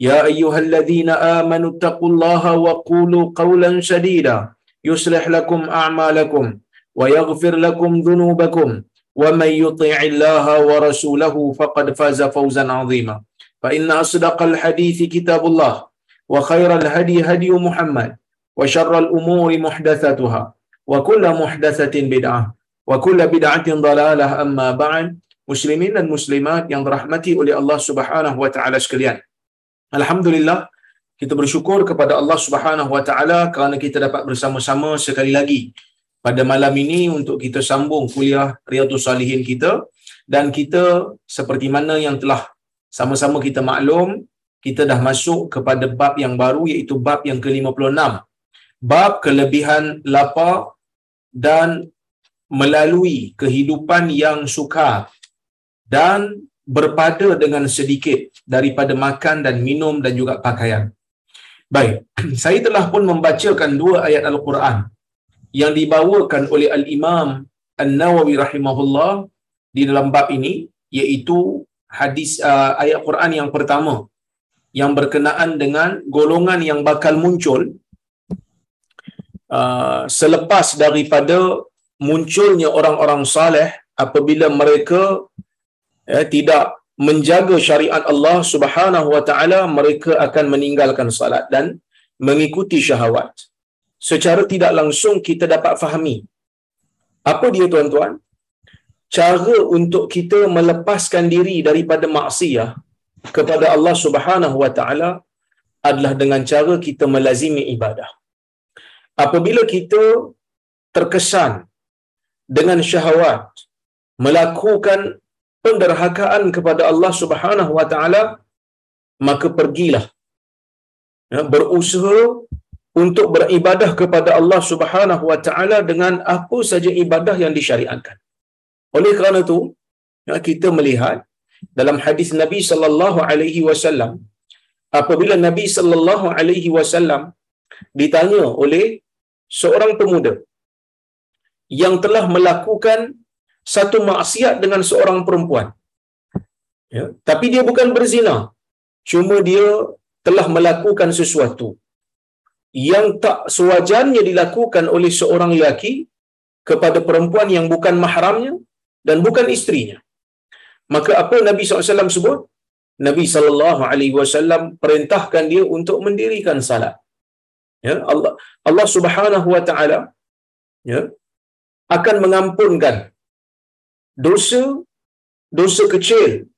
يا أيها الذين آمنوا اتقوا الله وقولوا قولا سديدا يصلح لكم أعمالكم ويغفر لكم ذنوبكم ومن يطع الله ورسوله فقد فاز فوزا عظيما فإن أصدق الحديث كتاب الله وخير الهدي هدي محمد وشر الأمور محدثتها وكل محدثة بدعة وكل بدعة ضلالة أما بعد muslimin dan muslimat yang dirahmati oleh Allah Subhanahu sekalian. Alhamdulillah kita bersyukur kepada Allah Subhanahu wa taala kerana kita dapat bersama-sama sekali lagi pada malam ini untuk kita sambung kuliah Riyadhus Salihin kita dan kita seperti mana yang telah sama-sama kita maklum kita dah masuk kepada bab yang baru iaitu bab yang ke-56. Bab kelebihan lapar dan melalui kehidupan yang sukar dan berpada dengan sedikit daripada makan dan minum dan juga pakaian. Baik, saya telah pun membacakan dua ayat Al-Quran yang dibawakan oleh Al-Imam An-Nawawi rahimahullah di dalam bab ini iaitu hadis uh, ayat Quran yang pertama yang berkenaan dengan golongan yang bakal muncul uh, selepas daripada munculnya orang-orang saleh apabila mereka ya, tidak menjaga syariat Allah Subhanahu wa taala mereka akan meninggalkan salat dan mengikuti syahwat. Secara tidak langsung kita dapat fahami apa dia tuan-tuan? Cara untuk kita melepaskan diri daripada maksiat kepada Allah Subhanahu wa taala adalah dengan cara kita melazimi ibadah. Apabila kita terkesan dengan syahwat melakukan penderhakaan kepada Allah Subhanahu wa taala maka pergilah. Ya, berusaha untuk beribadah kepada Allah Subhanahu wa taala dengan apa saja ibadah yang disyariatkan. Oleh kerana itu ya, kita melihat dalam hadis Nabi sallallahu alaihi wasallam apabila Nabi sallallahu alaihi wasallam ditanya oleh seorang pemuda yang telah melakukan satu maksiat dengan seorang perempuan. Ya, tapi dia bukan berzina. Cuma dia telah melakukan sesuatu yang tak sewajarnya dilakukan oleh seorang lelaki kepada perempuan yang bukan mahramnya dan bukan istrinya. Maka apa Nabi SAW sebut? Nabi SAW perintahkan dia untuk mendirikan salat. Ya, Allah Allah Subhanahu wa taala ya akan mengampunkan dosa dosa kecil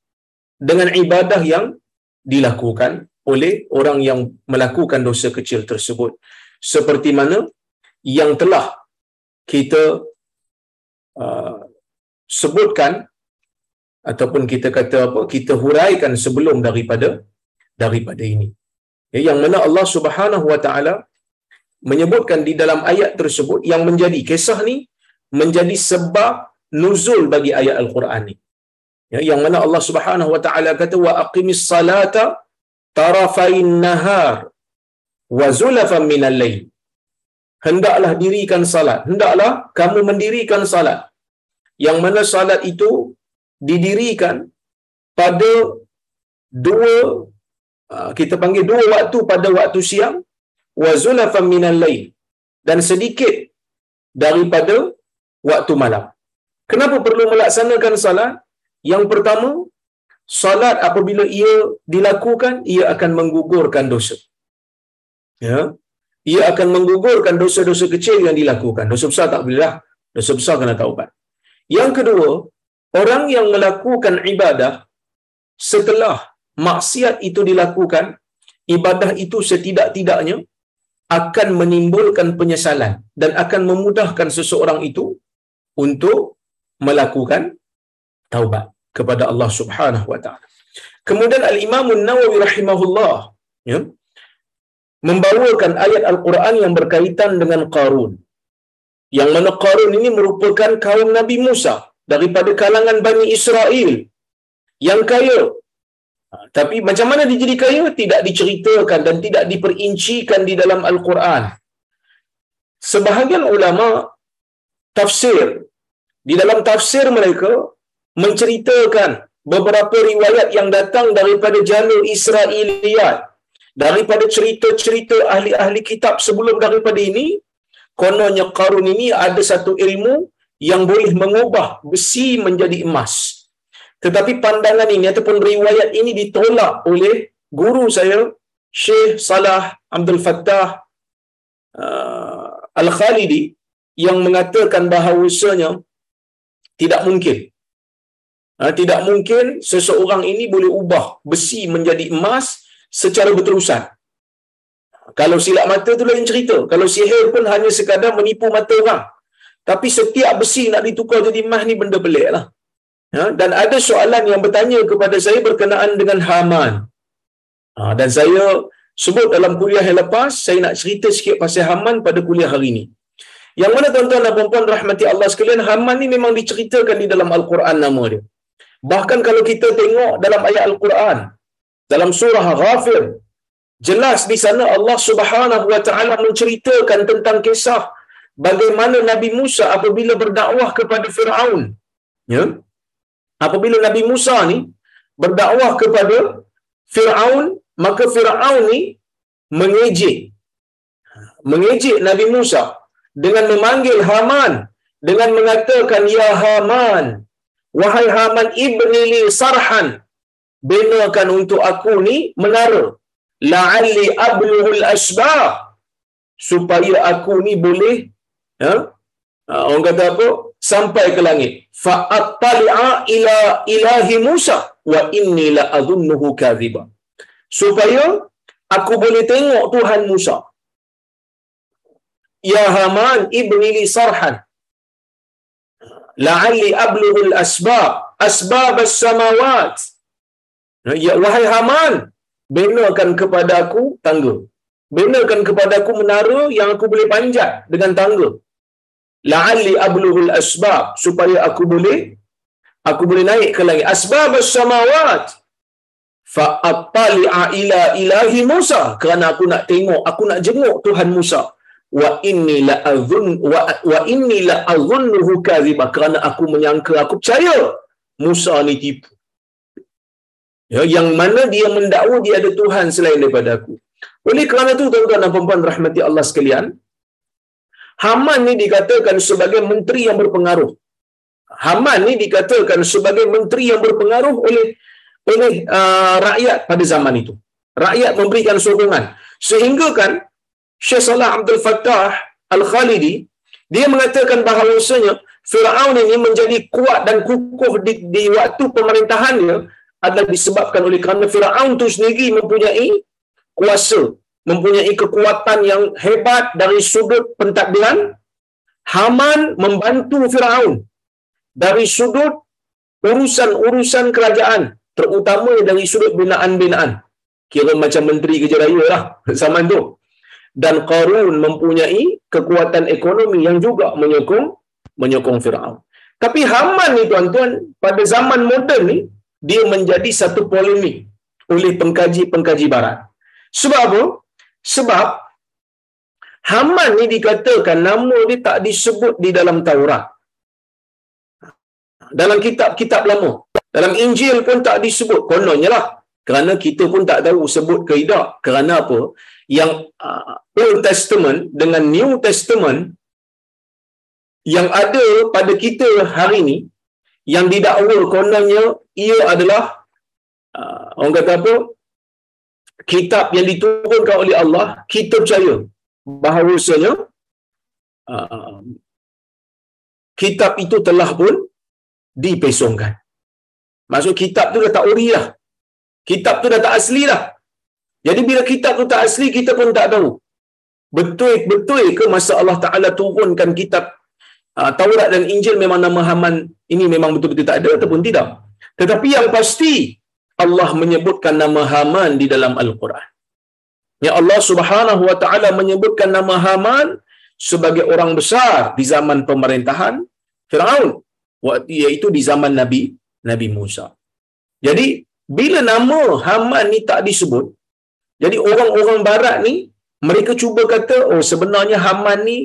dengan ibadah yang dilakukan oleh orang yang melakukan dosa kecil tersebut. Seperti mana? Yang telah kita uh, sebutkan ataupun kita kata apa? Kita huraikan sebelum daripada daripada ini. Ya, yang mana Allah Subhanahu wa taala menyebutkan di dalam ayat tersebut yang menjadi kisah ni menjadi sebab nuzul bagi ayat al-Quran ni. Ya, yang mana Allah Subhanahu wa taala kata wa aqimis salata tarafain nahar wa zulafan minal lail. Hendaklah dirikan salat. Hendaklah kamu mendirikan salat. Yang mana salat itu didirikan pada dua ah, kita panggil dua waktu pada waktu siang wa zulafan minal lail. Dan sedikit daripada waktu malam. Kenapa perlu melaksanakan salat? Yang pertama, salat apabila ia dilakukan, ia akan menggugurkan dosa. ya ia akan menggugurkan dosa-dosa kecil yang dilakukan dosa besar tak boleh dah dosa besar kena taubat yang kedua orang yang melakukan ibadah setelah maksiat itu dilakukan ibadah itu setidak-tidaknya akan menimbulkan penyesalan dan akan memudahkan seseorang itu untuk melakukan taubat kepada Allah Subhanahu wa taala. Kemudian Al-Imam An-Nawawi rahimahullah ya membawakan ayat Al-Quran yang berkaitan dengan Qarun. Yang mana Qarun ini merupakan kaum Nabi Musa daripada kalangan Bani Israel yang kaya. Ha, tapi macam mana dia jadi kaya? Tidak diceritakan dan tidak diperincikan di dalam Al-Quran. Sebahagian ulama tafsir, di dalam tafsir mereka menceritakan beberapa riwayat yang datang daripada jalur Israeliyat daripada cerita-cerita ahli-ahli kitab sebelum daripada ini kononnya Qarun ini ada satu ilmu yang boleh mengubah besi menjadi emas. Tetapi pandangan ini ataupun riwayat ini ditolak oleh guru saya Syekh Salah Abdul Fattah uh, Al-Khalidi yang mengatakan bahawasanya tidak mungkin Ha, tidak mungkin seseorang ini boleh ubah besi menjadi emas secara berterusan. Kalau silap mata tu lain cerita. Kalau sihir pun hanya sekadar menipu mata orang. Tapi setiap besi nak ditukar jadi emas ni benda pelik lah. Ha? Dan ada soalan yang bertanya kepada saya berkenaan dengan Haman. Ha, dan saya sebut dalam kuliah yang lepas, saya nak cerita sikit pasal Haman pada kuliah hari ini. Yang mana tuan-tuan dan puan-puan rahmati Allah sekalian, Haman ni memang diceritakan di dalam Al-Quran nama dia. Bahkan kalau kita tengok dalam ayat Al-Quran, dalam surah Ghafir, jelas di sana Allah Subhanahu wa taala menceritakan tentang kisah bagaimana Nabi Musa apabila berdakwah kepada Firaun. Ya. Apabila Nabi Musa ni berdakwah kepada Firaun, maka Firaun ni mengejek mengejek Nabi Musa dengan memanggil Haman dengan mengatakan ya Haman wahai Haman ibni li sarhan binakan untuk aku ni menara. La'alli abluhul asbah supaya aku ni boleh ya ha, orang kata apa? Sampai ke langit. Fa attali'a ila ilahi Musa wa inni la adhunnuhu kadhiba. Supaya aku boleh tengok Tuhan Musa ya Haman ibni li sarhan. La'alli ablughul asbab asbab as-samawat. Ya wahai haman binakan kepada aku tangga. Binakan kepada aku menara yang aku boleh panjat dengan tangga. La'alli ablughul asbab supaya aku boleh aku boleh naik ke langit. Asbab as-samawat. Fa attali'a ila ilahi Musa. Kerana aku nak tengok aku nak jenguk Tuhan Musa wa inni la azun wa, wa inni la azunnuhu kadhiba. Kerana aku menyangka aku percaya Musa ni tipu. Ya yang mana dia mendakwa dia ada Tuhan selain daripada aku. Oleh kerana itu tuan-tuan dan puan rahmati Allah sekalian Haman ni dikatakan sebagai menteri yang berpengaruh. Haman ni dikatakan sebagai menteri yang berpengaruh oleh oleh uh, rakyat pada zaman itu. Rakyat memberikan sokongan. Sehingga kan Syekh Salah Abdul Fattah Al-Khalidi dia mengatakan bahawasanya Firaun ini menjadi kuat dan kukuh di, di waktu pemerintahannya adalah disebabkan oleh kerana Firaun itu sendiri mempunyai kuasa, mempunyai kekuatan yang hebat dari sudut pentadbiran. Haman membantu Firaun dari sudut urusan-urusan kerajaan, terutama dari sudut binaan-binaan. Kira macam menteri kerja raya lah zaman tu dan Qarun mempunyai kekuatan ekonomi yang juga menyokong menyokong Firaun. Tapi Haman ni tuan-tuan pada zaman moden ni dia menjadi satu polemik oleh pengkaji-pengkaji barat. Sebab apa? Sebab Haman ni dikatakan nama dia tak disebut di dalam Taurat. Dalam kitab-kitab lama. Dalam Injil pun tak disebut. Kononnya lah. Kerana kita pun tak tahu sebut ke tidak. Kerana apa? Yang uh, Old Testament dengan New Testament yang ada pada kita hari ini yang didakwa kononnya ia adalah uh, orang kata apa kitab yang diturunkan oleh Allah, kita percaya bahawasanya uh, kitab itu telah pun dipesongkan. Maksud kitab tu dah tak ori lah. Kitab tu dah tak asli lah. Jadi bila kitab tu tak asli, kita pun tak tahu. Betul-betul ke masa Allah Ta'ala turunkan kitab uh, Taurat dan Injil memang nama Haman ini memang betul-betul tak ada ataupun tidak. Tetapi yang pasti, Allah menyebutkan nama Haman di dalam Al-Quran. Ya Allah Subhanahu wa taala menyebutkan nama Haman sebagai orang besar di zaman pemerintahan Firaun iaitu di zaman Nabi Nabi Musa. Jadi bila nama Haman ni tak disebut, jadi orang-orang barat ni mereka cuba kata oh sebenarnya Haman ni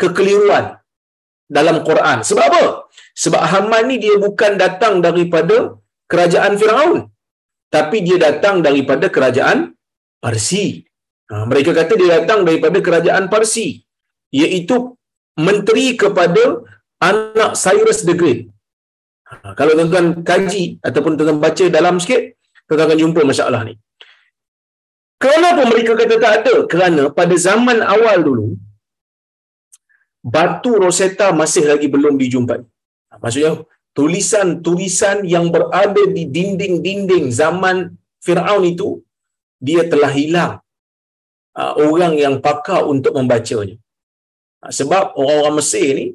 kekeliruan dalam Quran. Sebab apa? Sebab Haman ni dia bukan datang daripada kerajaan Firaun tapi dia datang daripada kerajaan Parsi. Ha, mereka kata dia datang daripada kerajaan Parsi, iaitu menteri kepada anak Cyrus the Great. Ha, kalau tuan-tuan kaji ataupun tuan-tuan baca dalam sikit, tuan-tuan akan jumpa masalah ni. Kenapa mereka kata tak ada? Kerana pada zaman awal dulu, batu Rosetta masih lagi belum dijumpai. Ha, maksudnya, tulisan-tulisan yang berada di dinding-dinding zaman Fir'aun itu, dia telah hilang uh, orang yang pakar untuk membacanya. Sebab orang-orang Mesir ni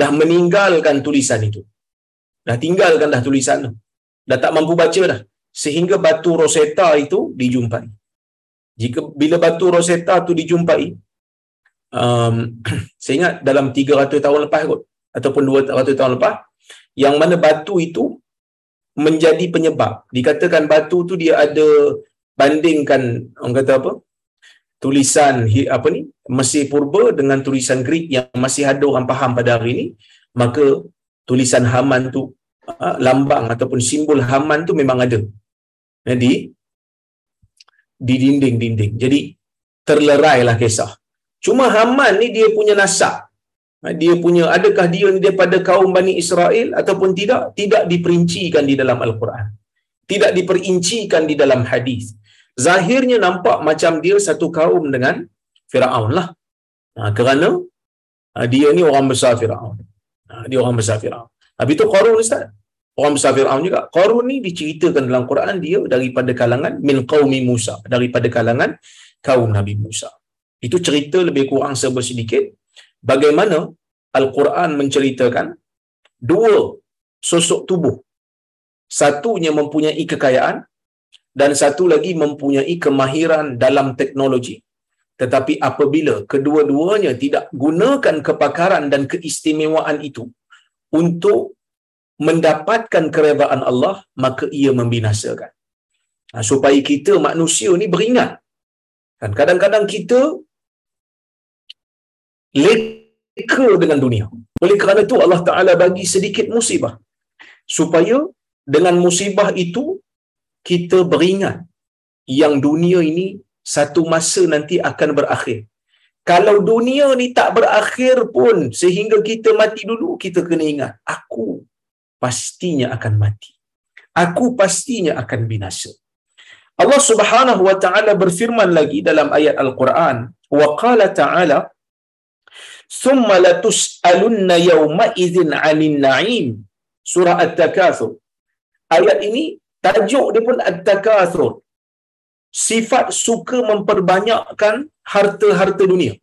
dah meninggalkan tulisan itu. Dah tinggalkan dah tulisan tu. Dah tak mampu baca dah. Sehingga batu Rosetta itu dijumpai. Jika bila batu Rosetta itu dijumpai, um, saya ingat dalam 300 tahun lepas kot, ataupun 200 tahun lepas, yang mana batu itu menjadi penyebab. Dikatakan batu tu dia ada bandingkan orang kata apa? tulisan apa ni Mesir purba dengan tulisan Greek yang masih ada orang faham pada hari ini maka tulisan Haman tu lambang ataupun simbol Haman tu memang ada. Jadi di dinding-dinding. Jadi terlerailah kisah. Cuma Haman ni dia punya nasab. Dia punya adakah dia ni daripada kaum Bani Israel ataupun tidak? Tidak diperincikan di dalam Al-Quran. Tidak diperincikan di dalam hadis. Zahirnya nampak macam dia satu kaum dengan Firaun lah. Ha, kerana ha, dia ni orang besar Firaun. Ha, dia orang besar Firaun. Habis tu Qarun Ustaz. Orang besar Firaun juga. Qarun ni diceritakan dalam Quran dia daripada kalangan min qaumi Musa, daripada kalangan kaum Nabi Musa. Itu cerita lebih kurang sedikit bagaimana Al-Quran menceritakan dua sosok tubuh. Satunya mempunyai kekayaan, dan satu lagi mempunyai kemahiran dalam teknologi. Tetapi apabila kedua-duanya tidak gunakan kepakaran dan keistimewaan itu untuk mendapatkan keredaan Allah, maka ia membinasakan. Nah, supaya kita manusia ni beringat. Dan kadang-kadang kita leka dengan dunia. Oleh kerana itu Allah Ta'ala bagi sedikit musibah. Supaya dengan musibah itu kita beringat yang dunia ini satu masa nanti akan berakhir. Kalau dunia ni tak berakhir pun sehingga kita mati dulu, kita kena ingat, aku pastinya akan mati. Aku pastinya akan binasa. Allah Subhanahu wa taala berfirman lagi dalam ayat Al-Quran, wa qala ta'ala thumma latus'alunna yawma idzin 'anil na'im. Surah At-Takatsur. Ayat ini tajuk dia pun at-takathur sifat suka memperbanyakkan harta-harta dunia.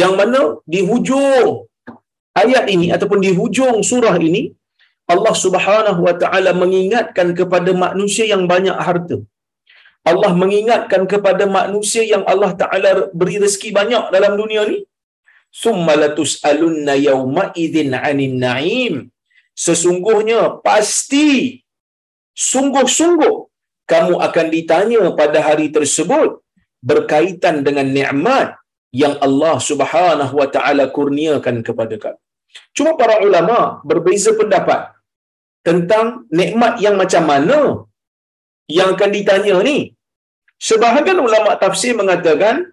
Yang mana di hujung ayat ini ataupun di hujung surah ini Allah Subhanahu wa taala mengingatkan kepada manusia yang banyak harta. Allah mengingatkan kepada manusia yang Allah taala beri rezeki banyak dalam dunia ni summa latus'alunna yawma idzin 'anil na'im. Sesungguhnya pasti sungguh-sungguh kamu akan ditanya pada hari tersebut berkaitan dengan nikmat yang Allah Subhanahu wa taala kurniakan kepada kamu. Cuma para ulama berbeza pendapat tentang nikmat yang macam mana yang akan ditanya ni. Sebahagian ulama tafsir mengatakan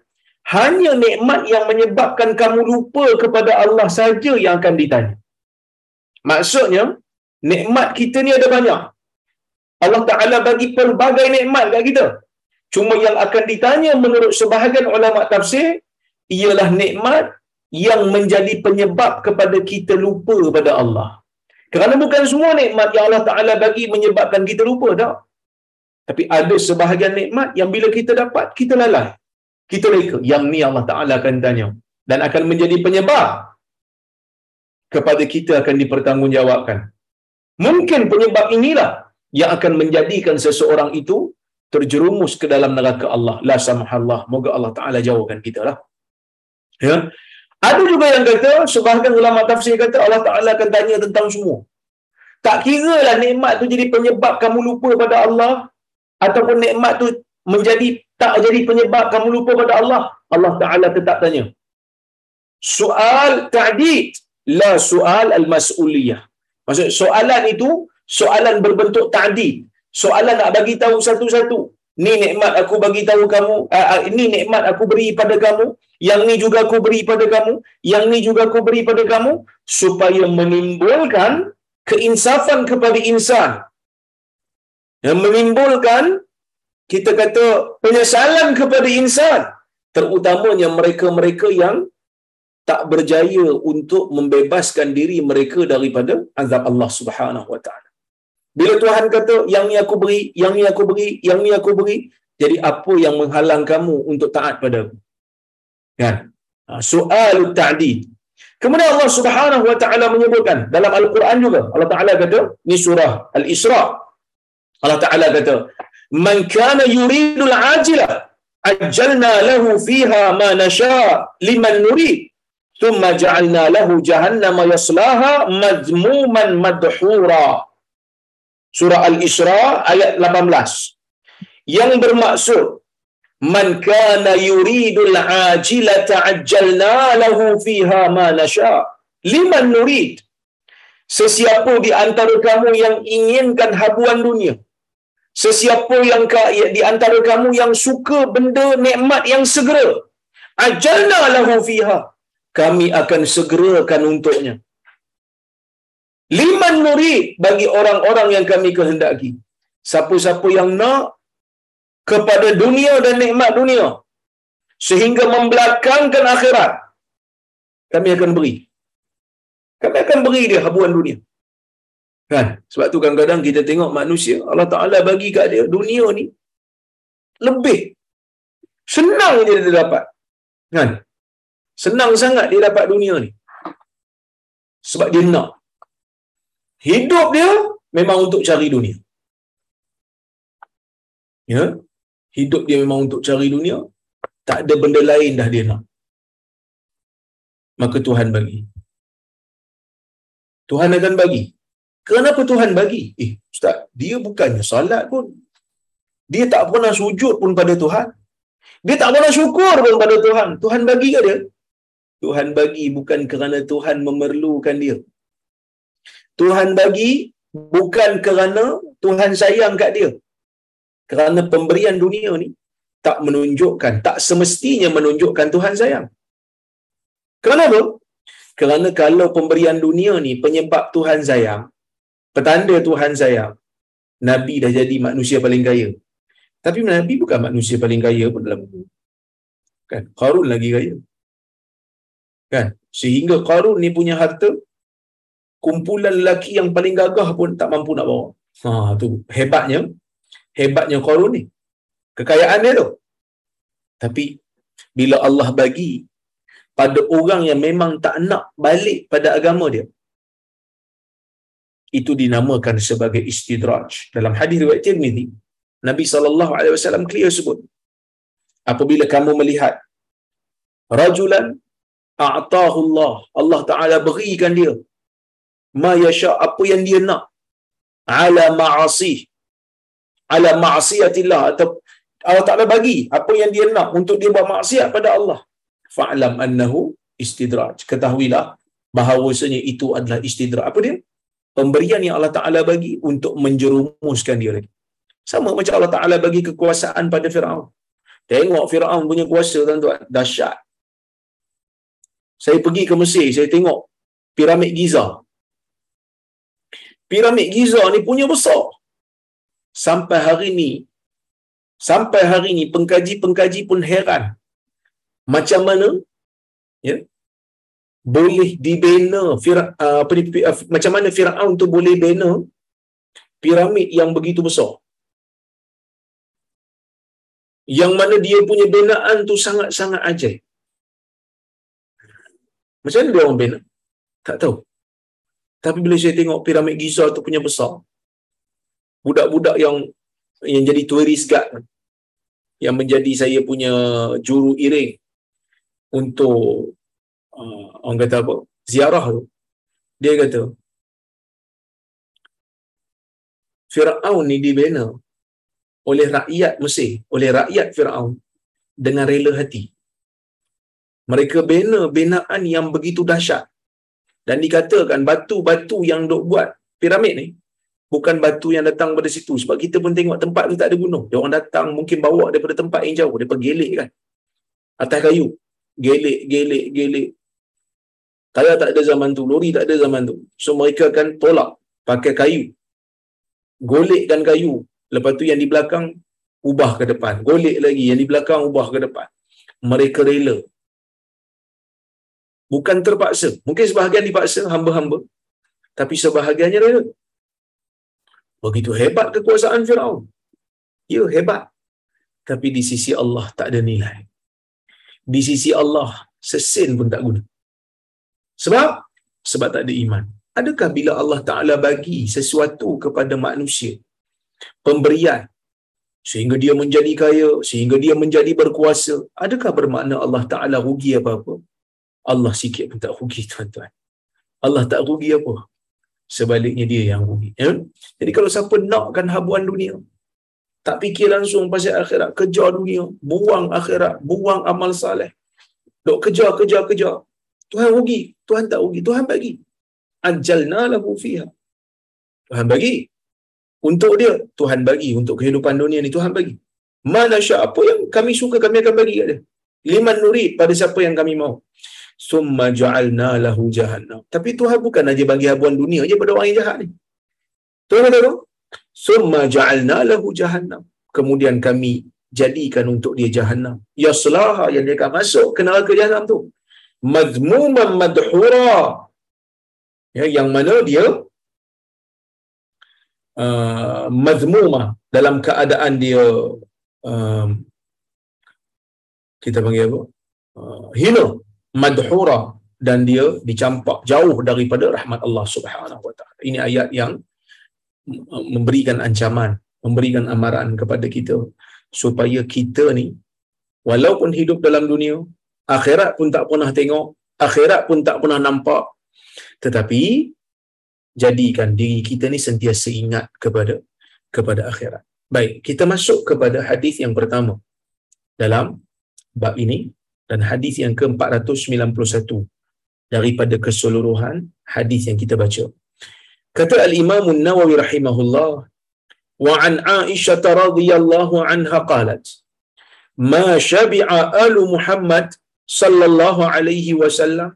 hanya nikmat yang menyebabkan kamu lupa kepada Allah saja yang akan ditanya. Maksudnya nikmat kita ni ada banyak. Allah Ta'ala bagi pelbagai nikmat kat kita. Cuma yang akan ditanya menurut sebahagian ulama tafsir ialah nikmat yang menjadi penyebab kepada kita lupa pada Allah. Kerana bukan semua nikmat yang Allah Taala bagi menyebabkan kita lupa tak. Tapi ada sebahagian nikmat yang bila kita dapat kita lalai. Kita reka yang ni Allah Taala akan tanya dan akan menjadi penyebab kepada kita akan dipertanggungjawabkan. Mungkin penyebab inilah yang akan menjadikan seseorang itu terjerumus ke dalam neraka Allah. La samahallah. Moga Allah Ta'ala jauhkan kita lah. Ya. Ada juga yang kata, sebahagian ulama tafsir kata Allah Ta'ala akan tanya tentang semua. Tak kira lah nikmat tu jadi penyebab kamu lupa pada Allah ataupun nikmat tu menjadi tak jadi penyebab kamu lupa pada Allah. Allah Ta'ala tetap tanya. Soal ta'did la soal al-mas'uliyah. Maksud soalan itu soalan berbentuk ta'did. Soalan nak bagi tahu satu-satu. Ni nikmat aku bagi tahu kamu, uh, uh, ini nikmat aku beri pada kamu, yang ni juga aku beri pada kamu, yang ni juga aku beri pada kamu supaya menimbulkan keinsafan kepada insan. Yang menimbulkan kita kata penyesalan kepada insan terutamanya mereka-mereka yang tak berjaya untuk membebaskan diri mereka daripada azab Allah Subhanahu wa taala. Bila Tuhan kata yang ni aku beri, yang ni aku beri, yang ni aku beri, jadi apa yang menghalang kamu untuk taat pada aku? Kan? Ha, soal ta'did. Kemudian Allah Subhanahu wa taala menyebutkan dalam Al-Quran juga. Allah Taala kata, ni surah Al-Isra. Allah Taala kata, "Man kana yuridul ajila ajjalna lahu fiha ma nasha liman nurid." ثم جعلنا له جهنم يصلاها مذموما مدحورا surah al-isra ayat 18 yang bermaksud man kana yuridul ajila ta'ajjalna lahu fiha ma nasha. Liman nurid? Sesiapa di antara kamu yang inginkan habuan dunia? Sesiapa yang di antara kamu yang suka benda nikmat yang segera? Ajalna lahu fiha. Kami akan segerakan untuknya. Liman nuri bagi orang-orang yang kami kehendaki. Siapa-siapa yang nak kepada dunia dan nikmat dunia sehingga membelakangkan akhirat kami akan beri kami akan beri dia habuan dunia kan sebab tu kadang-kadang kita tengok manusia Allah Taala bagi kat dia dunia ni lebih senang dia dapat kan Senang sangat dia dapat dunia ni. Sebab dia nak. Hidup dia memang untuk cari dunia. Ya? Hidup dia memang untuk cari dunia. Tak ada benda lain dah dia nak. Maka Tuhan bagi. Tuhan akan bagi. Kenapa Tuhan bagi? Eh, Ustaz, dia bukannya salat pun. Dia tak pernah sujud pun pada Tuhan. Dia tak pernah syukur pun pada Tuhan. Tuhan bagi ke dia? Tuhan bagi bukan kerana Tuhan memerlukan dia. Tuhan bagi bukan kerana Tuhan sayang kat dia. Kerana pemberian dunia ni tak menunjukkan, tak semestinya menunjukkan Tuhan sayang. Kenapa? Kerana kalau pemberian dunia ni penyebab Tuhan sayang, petanda Tuhan sayang, Nabi dah jadi manusia paling kaya. Tapi Nabi bukan manusia paling kaya pun dalam Kan? Qarun lagi kaya kan sehingga Qarun ni punya harta kumpulan lelaki yang paling gagah pun tak mampu nak bawa. Ha tu. Hebatnya hebatnya Qarun ni. Kekayaan dia tu. Tapi bila Allah bagi pada orang yang memang tak nak balik pada agama dia itu dinamakan sebagai istidraj. Dalam hadis riwayat Tirmizi Nabi sallallahu alaihi wasallam clear sebut apabila kamu melihat rajulan a'tahu Allah. Allah Taala berikan dia ma yasha apa yang dia nak ala ma'asi ala ma'siyatillah atau Allah Taala bagi apa yang dia nak untuk dia buat maksiat pada Allah. Fa'lam annahu istidraj. Ketahuilah bahawasanya itu adalah istidraj. Apa dia? Pemberian yang Allah Taala bagi untuk menjerumuskan dia lagi. Sama macam Allah Taala bagi kekuasaan pada Firaun. Tengok Firaun punya kuasa tuan-tuan, dahsyat saya pergi ke Mesir, saya tengok piramid Giza. Piramid Giza ni punya besar. Sampai hari ni, Sampai hari ini pengkaji-pengkaji pun heran. Macam mana ya boleh dibina Fira, uh, apa ni, uh, macam mana Firaun tu boleh bina piramid yang begitu besar yang mana dia punya binaan tu sangat-sangat ajaib macam mana dia orang bina tak tahu tapi bila saya tengok piramid Giza tu punya besar budak-budak yang yang jadi turis guide yang menjadi saya punya juru iring untuk uh, orang kata apa ziarah tu dia kata Firaun ni dibina oleh rakyat Mesir oleh rakyat Firaun dengan rela hati. Mereka bina binaan yang begitu dahsyat dan dikatakan batu-batu yang dok buat piramid ni bukan batu yang datang pada situ sebab kita pun tengok tempat tu tak ada gunung dia orang datang mungkin bawa daripada tempat yang jauh daripada gelik kan atas kayu gelik gelik gelik Tayar tak ada zaman tu, lori tak ada zaman tu. So mereka akan tolak pakai kayu. Golekkan kayu. Lepas tu yang di belakang ubah ke depan. Golek lagi yang di belakang ubah ke depan. Mereka rela. Bukan terpaksa. Mungkin sebahagian dipaksa hamba-hamba. Tapi sebahagiannya rela. Begitu hebat kekuasaan Firaun. Ya, hebat. Tapi di sisi Allah tak ada nilai. Di sisi Allah, sesen pun tak guna. Sebab sebab tak ada iman. Adakah bila Allah Taala bagi sesuatu kepada manusia pemberian sehingga dia menjadi kaya, sehingga dia menjadi berkuasa, adakah bermakna Allah Taala rugi apa-apa? Allah sikit pun tak rugi tuan-tuan. Allah tak rugi apa? Sebaliknya dia yang rugi. Ya? Jadi kalau siapa nakkan habuan dunia, tak fikir langsung pasal akhirat, kejar dunia, buang akhirat, buang amal saleh. Dok kejar, kejar, kejar. Tuhan rugi, Tuhan tak rugi, Tuhan bagi. Ajalna lahu fiha. Tuhan bagi. Untuk dia, Tuhan bagi. Untuk kehidupan dunia ni, Tuhan bagi. Mana syak apa yang kami suka, kami akan bagi kat dia. Liman nuri pada siapa yang kami mau. Summa ja'alna lahu jahannam. Tapi Tuhan bukan aja bagi habuan dunia je pada orang yang jahat ni. Tuhan kata tu? Summa ja'alna lahu jahannam. Kemudian kami jadikan untuk dia jahannam. Ya selaha yang dia akan masuk ke neraka jahannam tu madmuman madhura ya yang mana dia uh, madmuma dalam keadaan dia um, kita panggil apa uh, hina madhura dan dia dicampak jauh daripada rahmat Allah Subhanahu wa taala ini ayat yang memberikan ancaman memberikan amaran kepada kita supaya kita ni walaupun hidup dalam dunia akhirat pun tak pernah tengok, akhirat pun tak pernah nampak. Tetapi jadikan diri kita ni sentiasa ingat kepada kepada akhirat. Baik, kita masuk kepada hadis yang pertama dalam bab ini dan hadis yang ke-491 daripada keseluruhan hadis yang kita baca. Kata al-Imam An-Nawawi rahimahullah wa an Aisyah radhiyallahu anha qalat ma syabi'a alu Muhammad sallallahu alaihi wasallam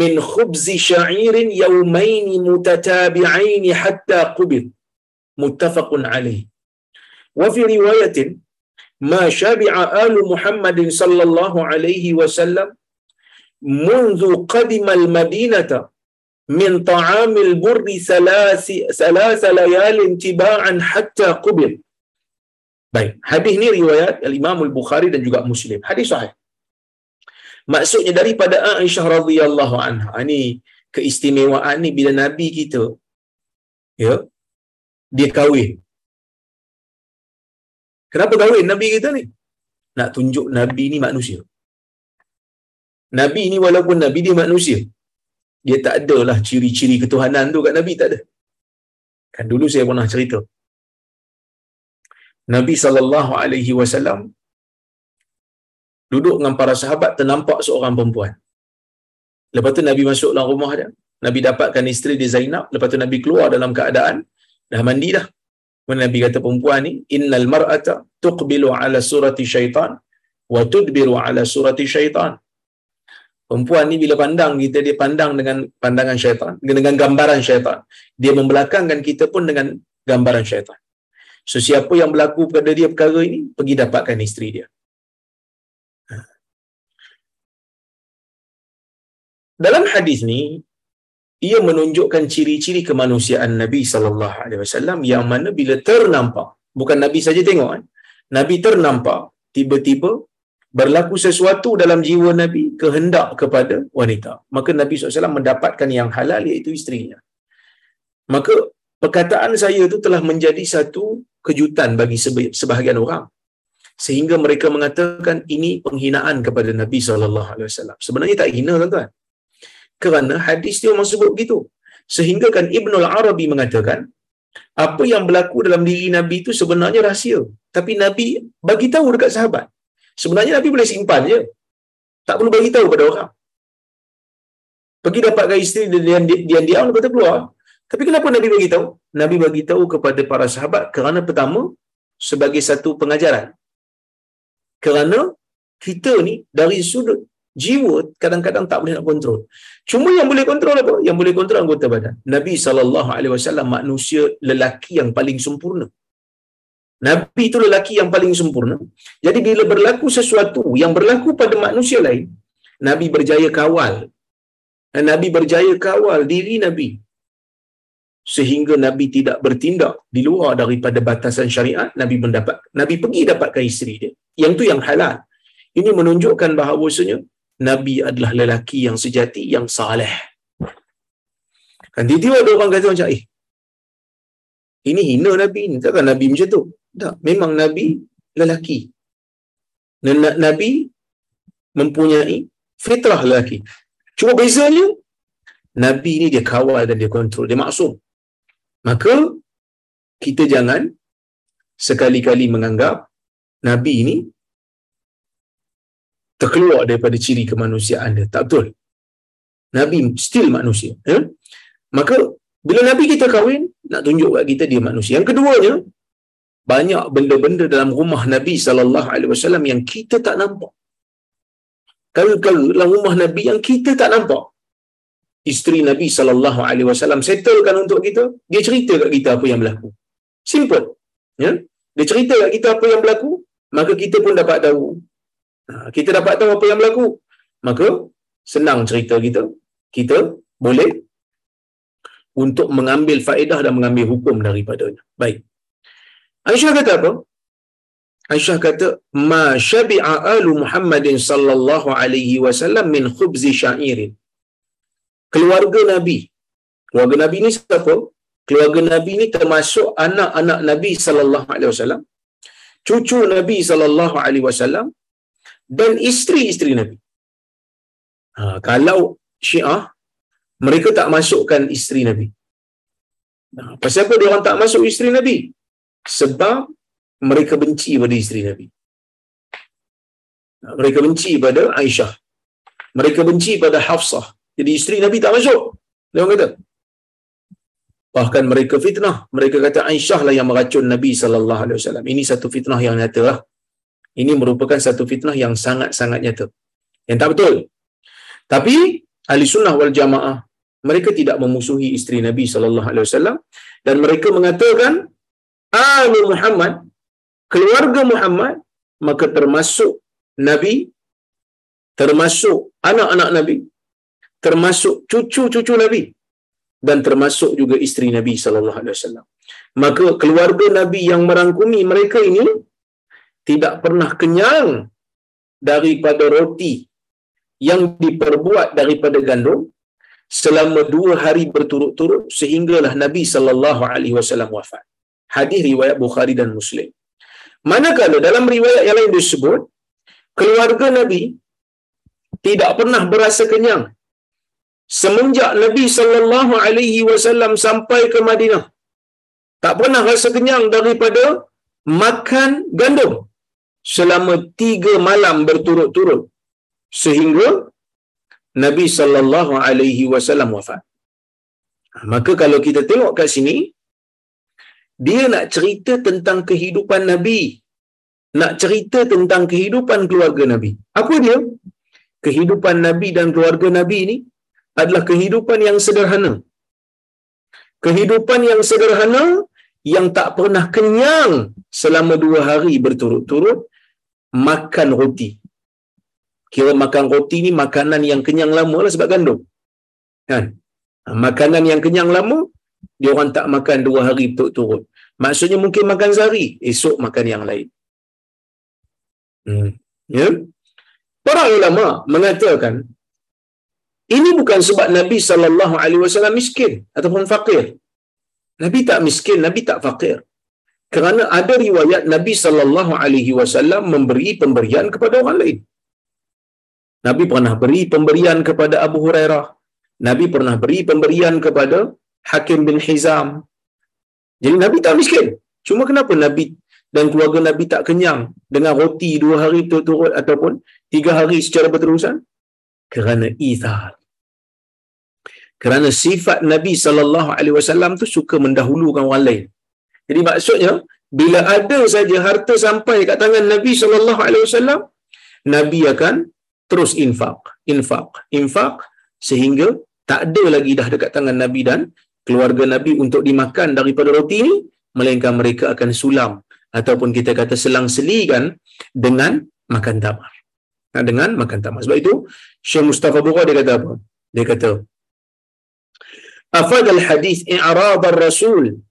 min khubz sha'ir yawmayn mutatabi'ain hatta qubid muttafaqun alayh wa fi riwayatin ma shabi'a alu muhammadin sallallahu alaihi wasallam منذ قدم المدينة من طعام البر ثلاث ثلاث ليال تباعا حتى قبل Baik, hadis ni riwayat Al-Imam Al-Bukhari dan juga Muslim. Hadis sahih. Maksudnya daripada Aisyah radhiyallahu anha. Ini keistimewaan ni bila Nabi kita ya dia kahwin. Kenapa kahwin Nabi kita ni? Nak tunjuk Nabi ni manusia. Nabi ni walaupun Nabi dia manusia. Dia tak ada lah ciri-ciri ketuhanan tu kat Nabi tak ada. Kan dulu saya pernah cerita. Nabi sallallahu alaihi wasallam duduk dengan para sahabat ternampak seorang perempuan. Lepas tu Nabi masuk dalam rumah dia. Nabi dapatkan isteri dia Zainab. Lepas tu Nabi keluar dalam keadaan dah mandi dah. Kemudian Nabi kata perempuan ni, Innal mar'ata tuqbilu ala surati syaitan wa tudbiru ala surati syaitan. Perempuan ni bila pandang kita, dia pandang dengan pandangan syaitan. Dengan gambaran syaitan. Dia membelakangkan kita pun dengan gambaran syaitan. Sesiapa yang berlaku pada dia perkara ini, pergi dapatkan isteri dia. Dalam hadis ni, ia menunjukkan ciri-ciri kemanusiaan Nabi sallallahu alaihi wasallam yang mana bila ternampak, bukan Nabi saja tengok kan. Nabi ternampak tiba-tiba berlaku sesuatu dalam jiwa Nabi kehendak kepada wanita. Maka Nabi SAW mendapatkan yang halal iaitu isterinya. Maka perkataan saya itu telah menjadi satu kejutan bagi sebahagian orang sehingga mereka mengatakan ini penghinaan kepada Nabi wasallam. Sebenarnya tak hina tuan-tuan. Kerana hadis dia memang sebut begitu. Sehingga kan Ibn al-Arabi mengatakan apa yang berlaku dalam diri Nabi itu sebenarnya rahsia. Tapi Nabi bagi tahu dekat sahabat. Sebenarnya Nabi boleh simpan je. Tak perlu bagi tahu pada orang. Pergi dapatkan isteri dia diam diam dia kata keluar. Tapi kenapa Nabi bagi tahu? Nabi bagi tahu kepada para sahabat kerana pertama sebagai satu pengajaran. Kerana kita ni dari sudut jiwa kadang-kadang tak boleh nak kontrol. Cuma yang boleh kontrol apa? Yang boleh kontrol anggota badan. Nabi saw manusia lelaki yang paling sempurna. Nabi itu lelaki yang paling sempurna. Jadi bila berlaku sesuatu yang berlaku pada manusia lain, Nabi berjaya kawal. Nabi berjaya kawal diri Nabi sehingga Nabi tidak bertindak di luar daripada batasan syariat Nabi mendapat Nabi pergi dapatkan isteri dia yang tu yang halal ini menunjukkan bahawasanya Nabi adalah lelaki yang sejati yang saleh. Kan tiba ada orang kata macam eh ini hina Nabi ni. Takkan Nabi macam tu? Tak. Memang Nabi lelaki. Nabi mempunyai fitrah lelaki. Cuma bezanya Nabi ni dia kawal dan dia kontrol. Dia maksum. Maka kita jangan sekali-kali menganggap Nabi ini terkeluar daripada ciri kemanusiaan dia. Tak betul. Nabi still manusia. Ya? Maka bila Nabi kita kahwin, nak tunjuk kat kita dia manusia. Yang keduanya, banyak benda-benda dalam rumah Nabi SAW yang kita tak nampak. Kala-kala dalam rumah Nabi yang kita tak nampak isteri Nabi sallallahu alaihi wasallam settlekan untuk kita, dia cerita kat kita apa yang berlaku. Simple. Ya? Dia cerita kat kita apa yang berlaku, maka kita pun dapat tahu. Ha, kita dapat tahu apa yang berlaku. Maka senang cerita kita. Kita boleh untuk mengambil faedah dan mengambil hukum daripadanya. Baik. Aisyah kata apa? Aisyah kata, "Ma syabi'a alu Muhammadin sallallahu alaihi wasallam min khubzi sya'irin." keluarga Nabi. Keluarga Nabi ni siapa? Keluarga Nabi ni termasuk anak-anak Nabi sallallahu alaihi wasallam, cucu Nabi sallallahu alaihi wasallam dan isteri-isteri Nabi. Ha, kalau Syiah mereka tak masukkan isteri Nabi. Ha, pasal apa dia orang tak masuk isteri Nabi? Sebab mereka benci pada isteri Nabi. Ha, mereka benci pada Aisyah. Mereka benci pada Hafsah. Jadi isteri Nabi tak masuk. Dia orang kata. Bahkan mereka fitnah. Mereka kata Aisyah lah yang meracun Nabi sallallahu alaihi wasallam. Ini satu fitnah yang nyata lah. Ini merupakan satu fitnah yang sangat-sangat nyata. Yang tak betul. Tapi ahli sunnah wal jamaah mereka tidak memusuhi isteri Nabi sallallahu alaihi wasallam dan mereka mengatakan ahli Muhammad keluarga Muhammad maka termasuk Nabi termasuk anak-anak Nabi termasuk cucu-cucu Nabi dan termasuk juga isteri Nabi sallallahu alaihi wasallam. Maka keluarga Nabi yang merangkumi mereka ini tidak pernah kenyang daripada roti yang diperbuat daripada gandum selama dua hari berturut-turut sehinggalah Nabi sallallahu alaihi wasallam wafat. Hadis riwayat Bukhari dan Muslim. Manakala dalam riwayat yang lain disebut keluarga Nabi tidak pernah berasa kenyang semenjak Nabi sallallahu alaihi wasallam sampai ke Madinah tak pernah rasa kenyang daripada makan gandum selama tiga malam berturut-turut sehingga Nabi sallallahu alaihi wasallam wafat. Maka kalau kita tengok kat sini dia nak cerita tentang kehidupan Nabi. Nak cerita tentang kehidupan keluarga Nabi. Apa dia? Kehidupan Nabi dan keluarga Nabi ni adalah kehidupan yang sederhana. Kehidupan yang sederhana yang tak pernah kenyang selama dua hari berturut-turut makan roti. Kira makan roti ni makanan yang kenyang lama lah sebab gandum. Kan? Ha, makanan yang kenyang lama, dia orang tak makan dua hari berturut-turut. Maksudnya mungkin makan sehari, esok makan yang lain. Hmm. Ya? Para ulama mengatakan ini bukan sebab Nabi wasallam miskin ataupun fakir. Nabi tak miskin, Nabi tak fakir. Kerana ada riwayat Nabi sallallahu alaihi wasallam memberi pemberian kepada orang lain. Nabi pernah beri pemberian kepada Abu Hurairah. Nabi pernah beri pemberian kepada Hakim bin Hizam. Jadi Nabi tak miskin. Cuma kenapa Nabi dan keluarga Nabi tak kenyang dengan roti dua hari turut-turut ataupun tiga hari secara berterusan? Kerana ithar. Kerana sifat Nabi sallallahu alaihi wasallam tu suka mendahulukan orang lain. Jadi maksudnya bila ada saja harta sampai kat tangan Nabi sallallahu alaihi wasallam, Nabi akan terus infak, infak, infak sehingga tak ada lagi dah dekat tangan Nabi dan keluarga Nabi untuk dimakan daripada roti ini, melainkan mereka akan sulam ataupun kita kata selang-selikan dengan makan tamar. Nah, dengan makan tamar. Sebab itu Syekh Mustafa Bukhari dia kata apa? Dia kata afad al hadis i'rad ar rasul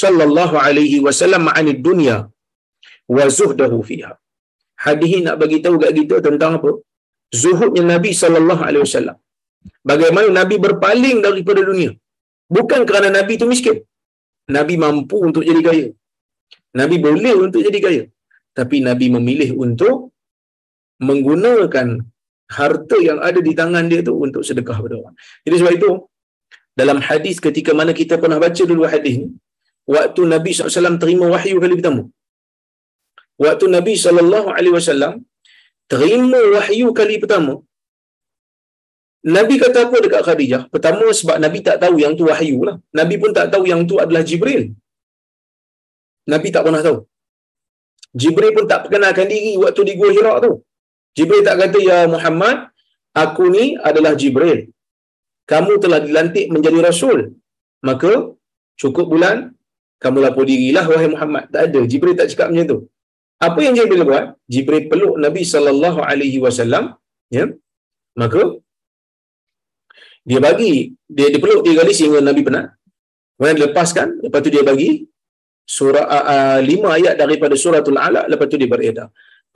sallallahu alaihi wasallam an dunya wa zuhdahu fiha. Hadis ini nak bagi tahu kat kita tentang apa? Zuhudnya Nabi sallallahu alaihi wasallam. Bagaimana Nabi berpaling daripada dunia? Bukan kerana Nabi itu miskin. Nabi mampu untuk jadi kaya. Nabi boleh untuk jadi kaya. Tapi Nabi memilih untuk menggunakan harta yang ada di tangan dia tu untuk sedekah kepada orang. Jadi sebab itu, dalam hadis ketika mana kita pernah baca dulu hadis ni, waktu Nabi SAW terima wahyu kali pertama. Waktu Nabi SAW terima wahyu kali pertama, Nabi kata apa dekat Khadijah? Pertama sebab Nabi tak tahu yang tu wahyu lah. Nabi pun tak tahu yang tu adalah Jibril. Nabi tak pernah tahu. Jibril pun tak perkenalkan diri waktu di Gua Hira tu. Jibril tak kata, Ya Muhammad, aku ni adalah Jibril. Kamu telah dilantik menjadi Rasul. Maka, cukup bulan, kamu lapor dirilah, wahai Muhammad. Tak ada. Jibril tak cakap macam tu. Apa yang Jibril buat? Jibril peluk Nabi sallallahu alaihi wasallam, ya. Maka dia bagi dia dipeluk tiga kali sehingga Nabi penat. Kemudian lepaskan, lepas tu dia bagi surah uh, lima ayat daripada suratul Alaq, lepas tu dia beredar.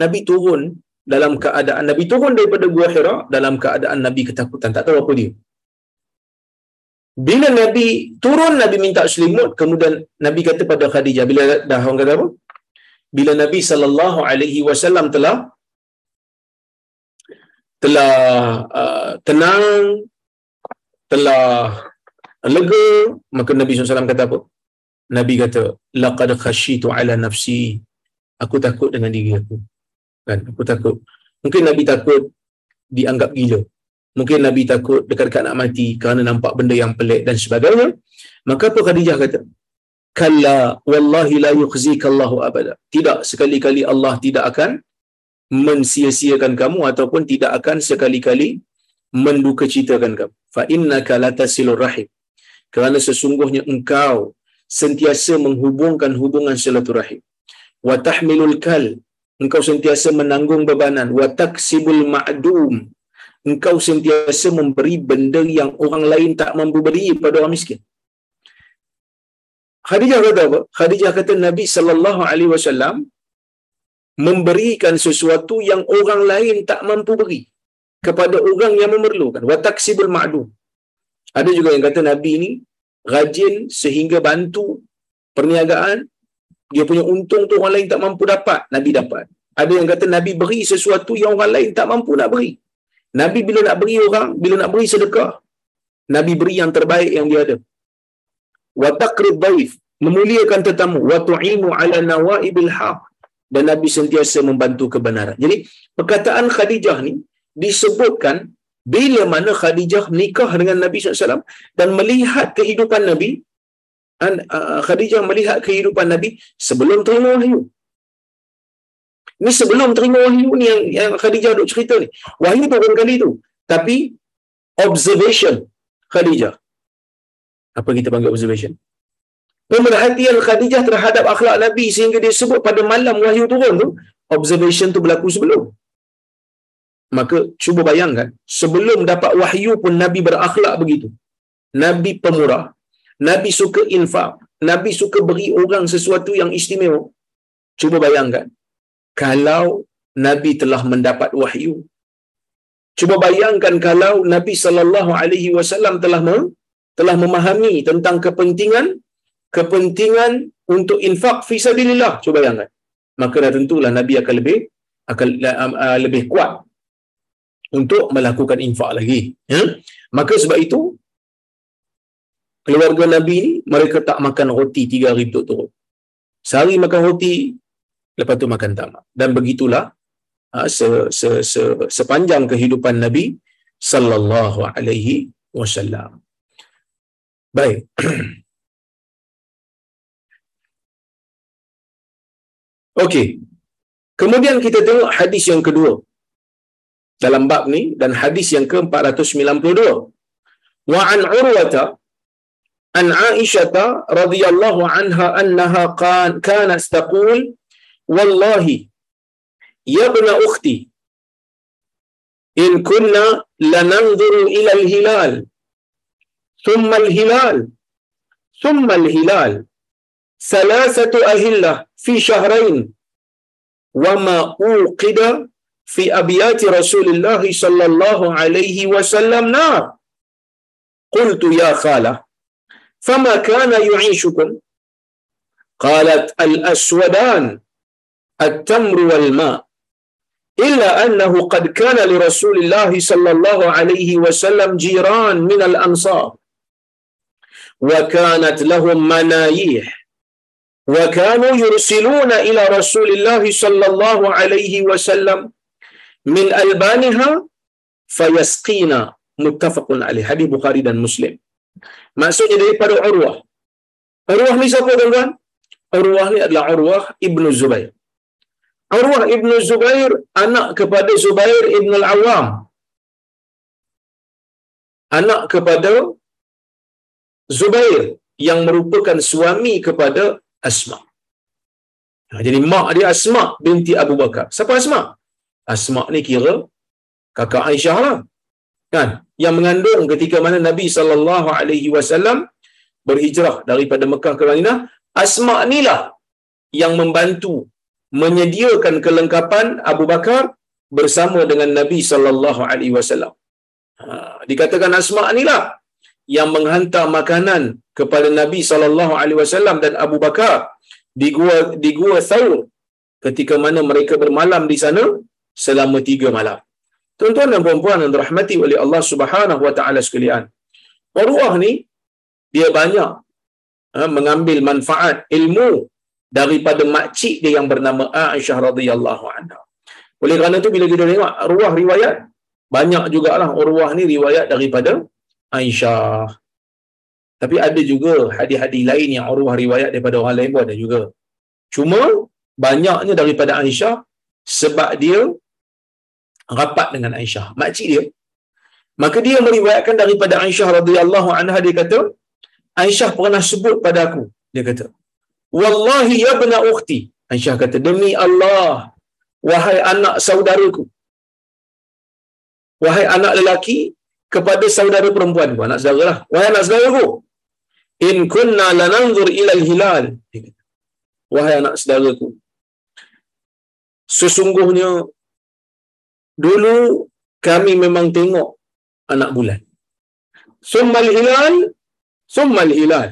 Nabi turun dalam keadaan Nabi turun daripada Gua Hira dalam keadaan Nabi ketakutan, tak tahu apa dia. Bila Nabi turun, Nabi minta selimut, kemudian Nabi kata pada Khadijah, bila dah orang kata apa? Bila Nabi sallallahu alaihi wasallam telah telah uh, tenang, telah lega, maka Nabi SAW kata apa? Nabi kata, laqad khashitu ala nafsi. Aku takut dengan diri aku. Kan? Aku takut. Mungkin Nabi takut dianggap gila. Mungkin Nabi takut dekat-dekat nak mati kerana nampak benda yang pelik dan sebagainya. Maka apa Khadijah kata? Kalla wallahi la yukhzika Allahu abada. Tidak sekali-kali Allah tidak akan mensia-siakan kamu ataupun tidak akan sekali-kali menduka citakan kamu. Fa innaka latasilur rahim. Kerana sesungguhnya engkau sentiasa menghubungkan hubungan silaturahim. Wa tahmilul kal engkau sentiasa menanggung bebanan wa taksibul ma'dum engkau sentiasa memberi benda yang orang lain tak mampu beri pada orang miskin Khadijah kata apa? Khadijah kata Nabi sallallahu alaihi wasallam memberikan sesuatu yang orang lain tak mampu beri kepada orang yang memerlukan. Wa taksibul ma'dum. Ada juga yang kata Nabi ni rajin sehingga bantu perniagaan dia punya untung tu orang lain tak mampu dapat, Nabi dapat. Ada yang kata Nabi beri sesuatu yang orang lain tak mampu nak beri. Nabi bila nak beri orang, bila nak beri sedekah, Nabi beri yang terbaik yang dia ada. Wa taqrib baif, memuliakan tetamu, wa tu'inu ala nawaibil haq dan Nabi sentiasa membantu kebenaran. Jadi perkataan Khadijah ni disebutkan bila mana Khadijah nikah dengan Nabi SAW dan melihat kehidupan Nabi, uh, Khadijah melihat kehidupan Nabi sebelum terima wahyu. Ini sebelum terima wahyu ni yang, yang Khadijah duk cerita ni. Wahyu turun kali tu. Tapi observation Khadijah. Apa kita panggil observation? pemerhatian Khadijah terhadap akhlak Nabi sehingga dia sebut pada malam wahyu turun tu observation tu berlaku sebelum maka cuba bayangkan sebelum dapat wahyu pun Nabi berakhlak begitu Nabi pemurah Nabi suka infak Nabi suka beri orang sesuatu yang istimewa cuba bayangkan kalau Nabi telah mendapat wahyu. Cuba bayangkan kalau Nabi sallallahu alaihi wasallam telah telah memahami tentang kepentingan kepentingan untuk infak fi sabilillah cuba bayangkan. Maka dah tentulah nabi akan lebih akan uh, lebih kuat untuk melakukan infak lagi. Ya? Maka sebab itu keluarga nabi ni mereka tak makan roti tiga hari betul-betul sehari makan roti lepas tu makan tamak dan begitulah uh, se, se, se, sepanjang kehidupan nabi sallallahu alaihi wasallam baik Okey. Kemudian kita tengok hadis yang kedua dalam bab ni dan hadis yang ke-492. Wa an Urwata an Aisyah radhiyallahu anha annaha kan kana taqul wallahi ya ibn ukhti in kunna lananzuru ila al-hilal thumma al-hilal thumma al-hilal ثلاثة أهلة في شهرين وما أوقد في أبيات رسول الله صلى الله عليه وسلم نار. قلت يا خالة فما كان يعيشكم؟ قالت الأسودان. التمر والماء إلا أنه قد كان لرسول الله صلى الله عليه وسلم جيران من الأنصار. وكانت لهم منايح وكانوا يرسلون إلى رسول الله صلى الله عليه وسلم من ألبانها فيسقينا. متفق عليه. hadis Bukhari dan Muslim maksudnya daripada Urwah. Urwah ni siapa tuan-tuan? Urwah ni adalah Urwah Ibnu Zubair anak kepada Zubair Ibnu Al-Awwam anak kepada Zubair yang merupakan suami kepada Asma. Ha, jadi mak dia Asma binti Abu Bakar. Siapa Asma? Asma ni kira kakak Aisyah lah. Kan? Yang mengandung ketika mana Nabi sallallahu alaihi wasallam berhijrah daripada Mekah ke Madinah, Asma ni lah yang membantu menyediakan kelengkapan Abu Bakar bersama dengan Nabi sallallahu alaihi wasallam. Ha, dikatakan Asma ni lah yang menghantar makanan kepada Nabi sallallahu alaihi wasallam dan Abu Bakar di gua di gua Thaur ketika mana mereka bermalam di sana selama tiga malam. Tuan-tuan dan puan-puan yang dirahmati oleh Allah Subhanahu wa taala sekalian. Urwah ni dia banyak ha, mengambil manfaat ilmu daripada makcik dia yang bernama Aisyah radhiyallahu anha. Oleh kerana itu bila kita tengok Urwah riwayat banyak jugalah Urwah ni riwayat daripada Aisyah. Tapi ada juga hadis-hadis lain yang Urwah riwayat daripada orang lain pun ada juga. Cuma banyaknya daripada Aisyah sebab dia rapat dengan Aisyah, makcik dia. Maka dia meriwayatkan daripada Aisyah radhiyallahu anha dia kata, Aisyah pernah sebut pada aku, dia kata, "Wallahi ya bna ukhti." Aisyah kata, "Demi Allah, wahai anak saudaraku." Wahai anak lelaki kepada saudara perempuan anak saudara lah. Wahai anak saudara ku, in kunna lananzur ila hilal wahai anak saudaraku sesungguhnya dulu kami memang tengok anak bulan summal hilal summal hilal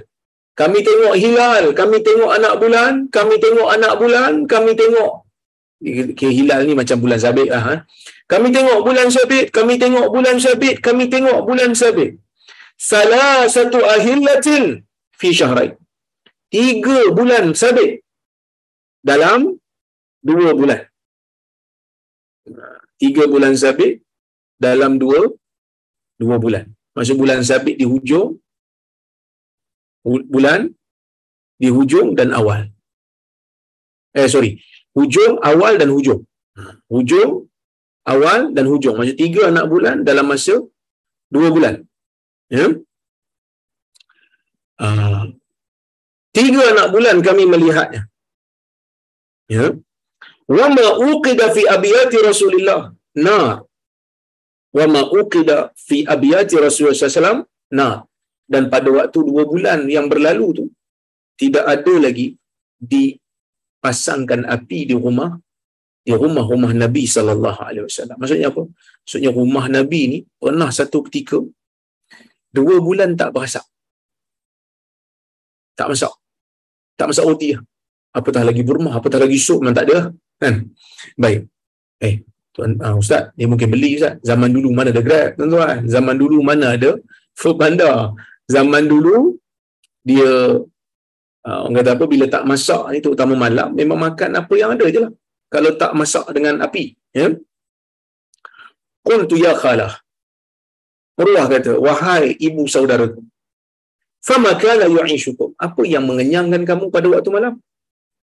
kami tengok hilal kami tengok anak bulan kami tengok anak bulan kami tengok Okay, hilal ni macam bulan sabit lah. Ha? Kami tengok bulan sabit, kami tengok bulan sabit, kami tengok bulan sabit salah satu ahillatin fi syahrain. Tiga bulan sabit dalam dua bulan. Tiga bulan sabit dalam dua dua bulan. Maksud bulan sabit di hujung bulan di hujung dan awal. Eh sorry, hujung, awal dan hujung. Hujung, awal dan hujung. Maksud tiga anak bulan dalam masa dua bulan. Ya. Uh, tiga anak bulan kami melihatnya ya wa ma uqida fi abiyati rasulillah nar wa ma uqida fi abiyati rasulullah sallallahu nah dan pada waktu dua bulan yang berlalu tu tidak ada lagi dipasangkan api di rumah di rumah-rumah Nabi sallallahu alaihi wasallam. Maksudnya apa? Maksudnya rumah Nabi ni pernah satu ketika dua bulan tak berasak. Tak masak. Tak masak roti lah. Apatah lagi berumah, apatah lagi sup memang tak ada. Kan? Baik. Eh, tuan uh, ustaz, dia mungkin beli ustaz. Zaman dulu mana ada Grab, tuan-tuan? Zaman dulu mana ada Food Panda? Zaman dulu dia uh, orang kata apa bila tak masak ni terutama malam memang makan apa yang ada je lah. Kalau tak masak dengan api ya. Qultu ya khalah. Urwah kata wahai ibu saudaraku fama kana yu'ishukum? Apa yang mengenyangkan kamu pada waktu malam?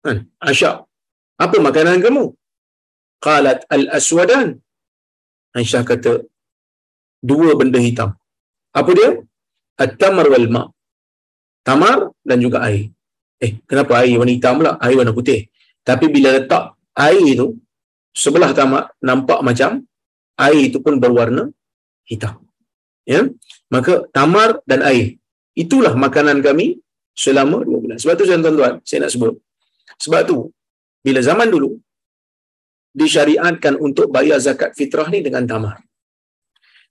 Kan? Asya apa makanan kamu? Qalat al aswadan Aisyah kata dua benda hitam. Apa dia at-tamar wal ma tamar dan juga air eh kenapa air warna hitam pula air warna putih tapi bila letak air itu sebelah tamak nampak macam air itu pun berwarna hitam. Ya, maka tamar dan air itulah makanan kami selama dua bulan. Sebab tu tuan-tuan, saya nak sebut. Sebab tu bila zaman dulu disyariatkan untuk bayar zakat fitrah ni dengan tamar.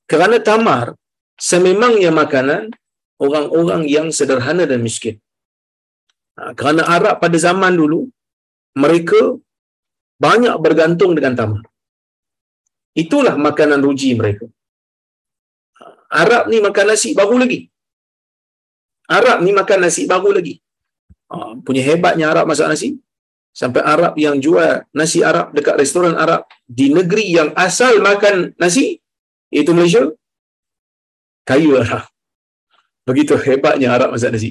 Kerana tamar sememangnya makanan orang-orang yang sederhana dan miskin. Ha, kerana Arab pada zaman dulu mereka banyak bergantung dengan tamar. Itulah makanan ruji mereka. Arab ni makan nasi baru lagi. Arab ni makan nasi baru lagi. Ha, punya hebatnya Arab masak nasi. Sampai Arab yang jual nasi Arab dekat restoran Arab di negeri yang asal makan nasi, iaitu Malaysia, kayu Arab. Begitu hebatnya Arab masak nasi.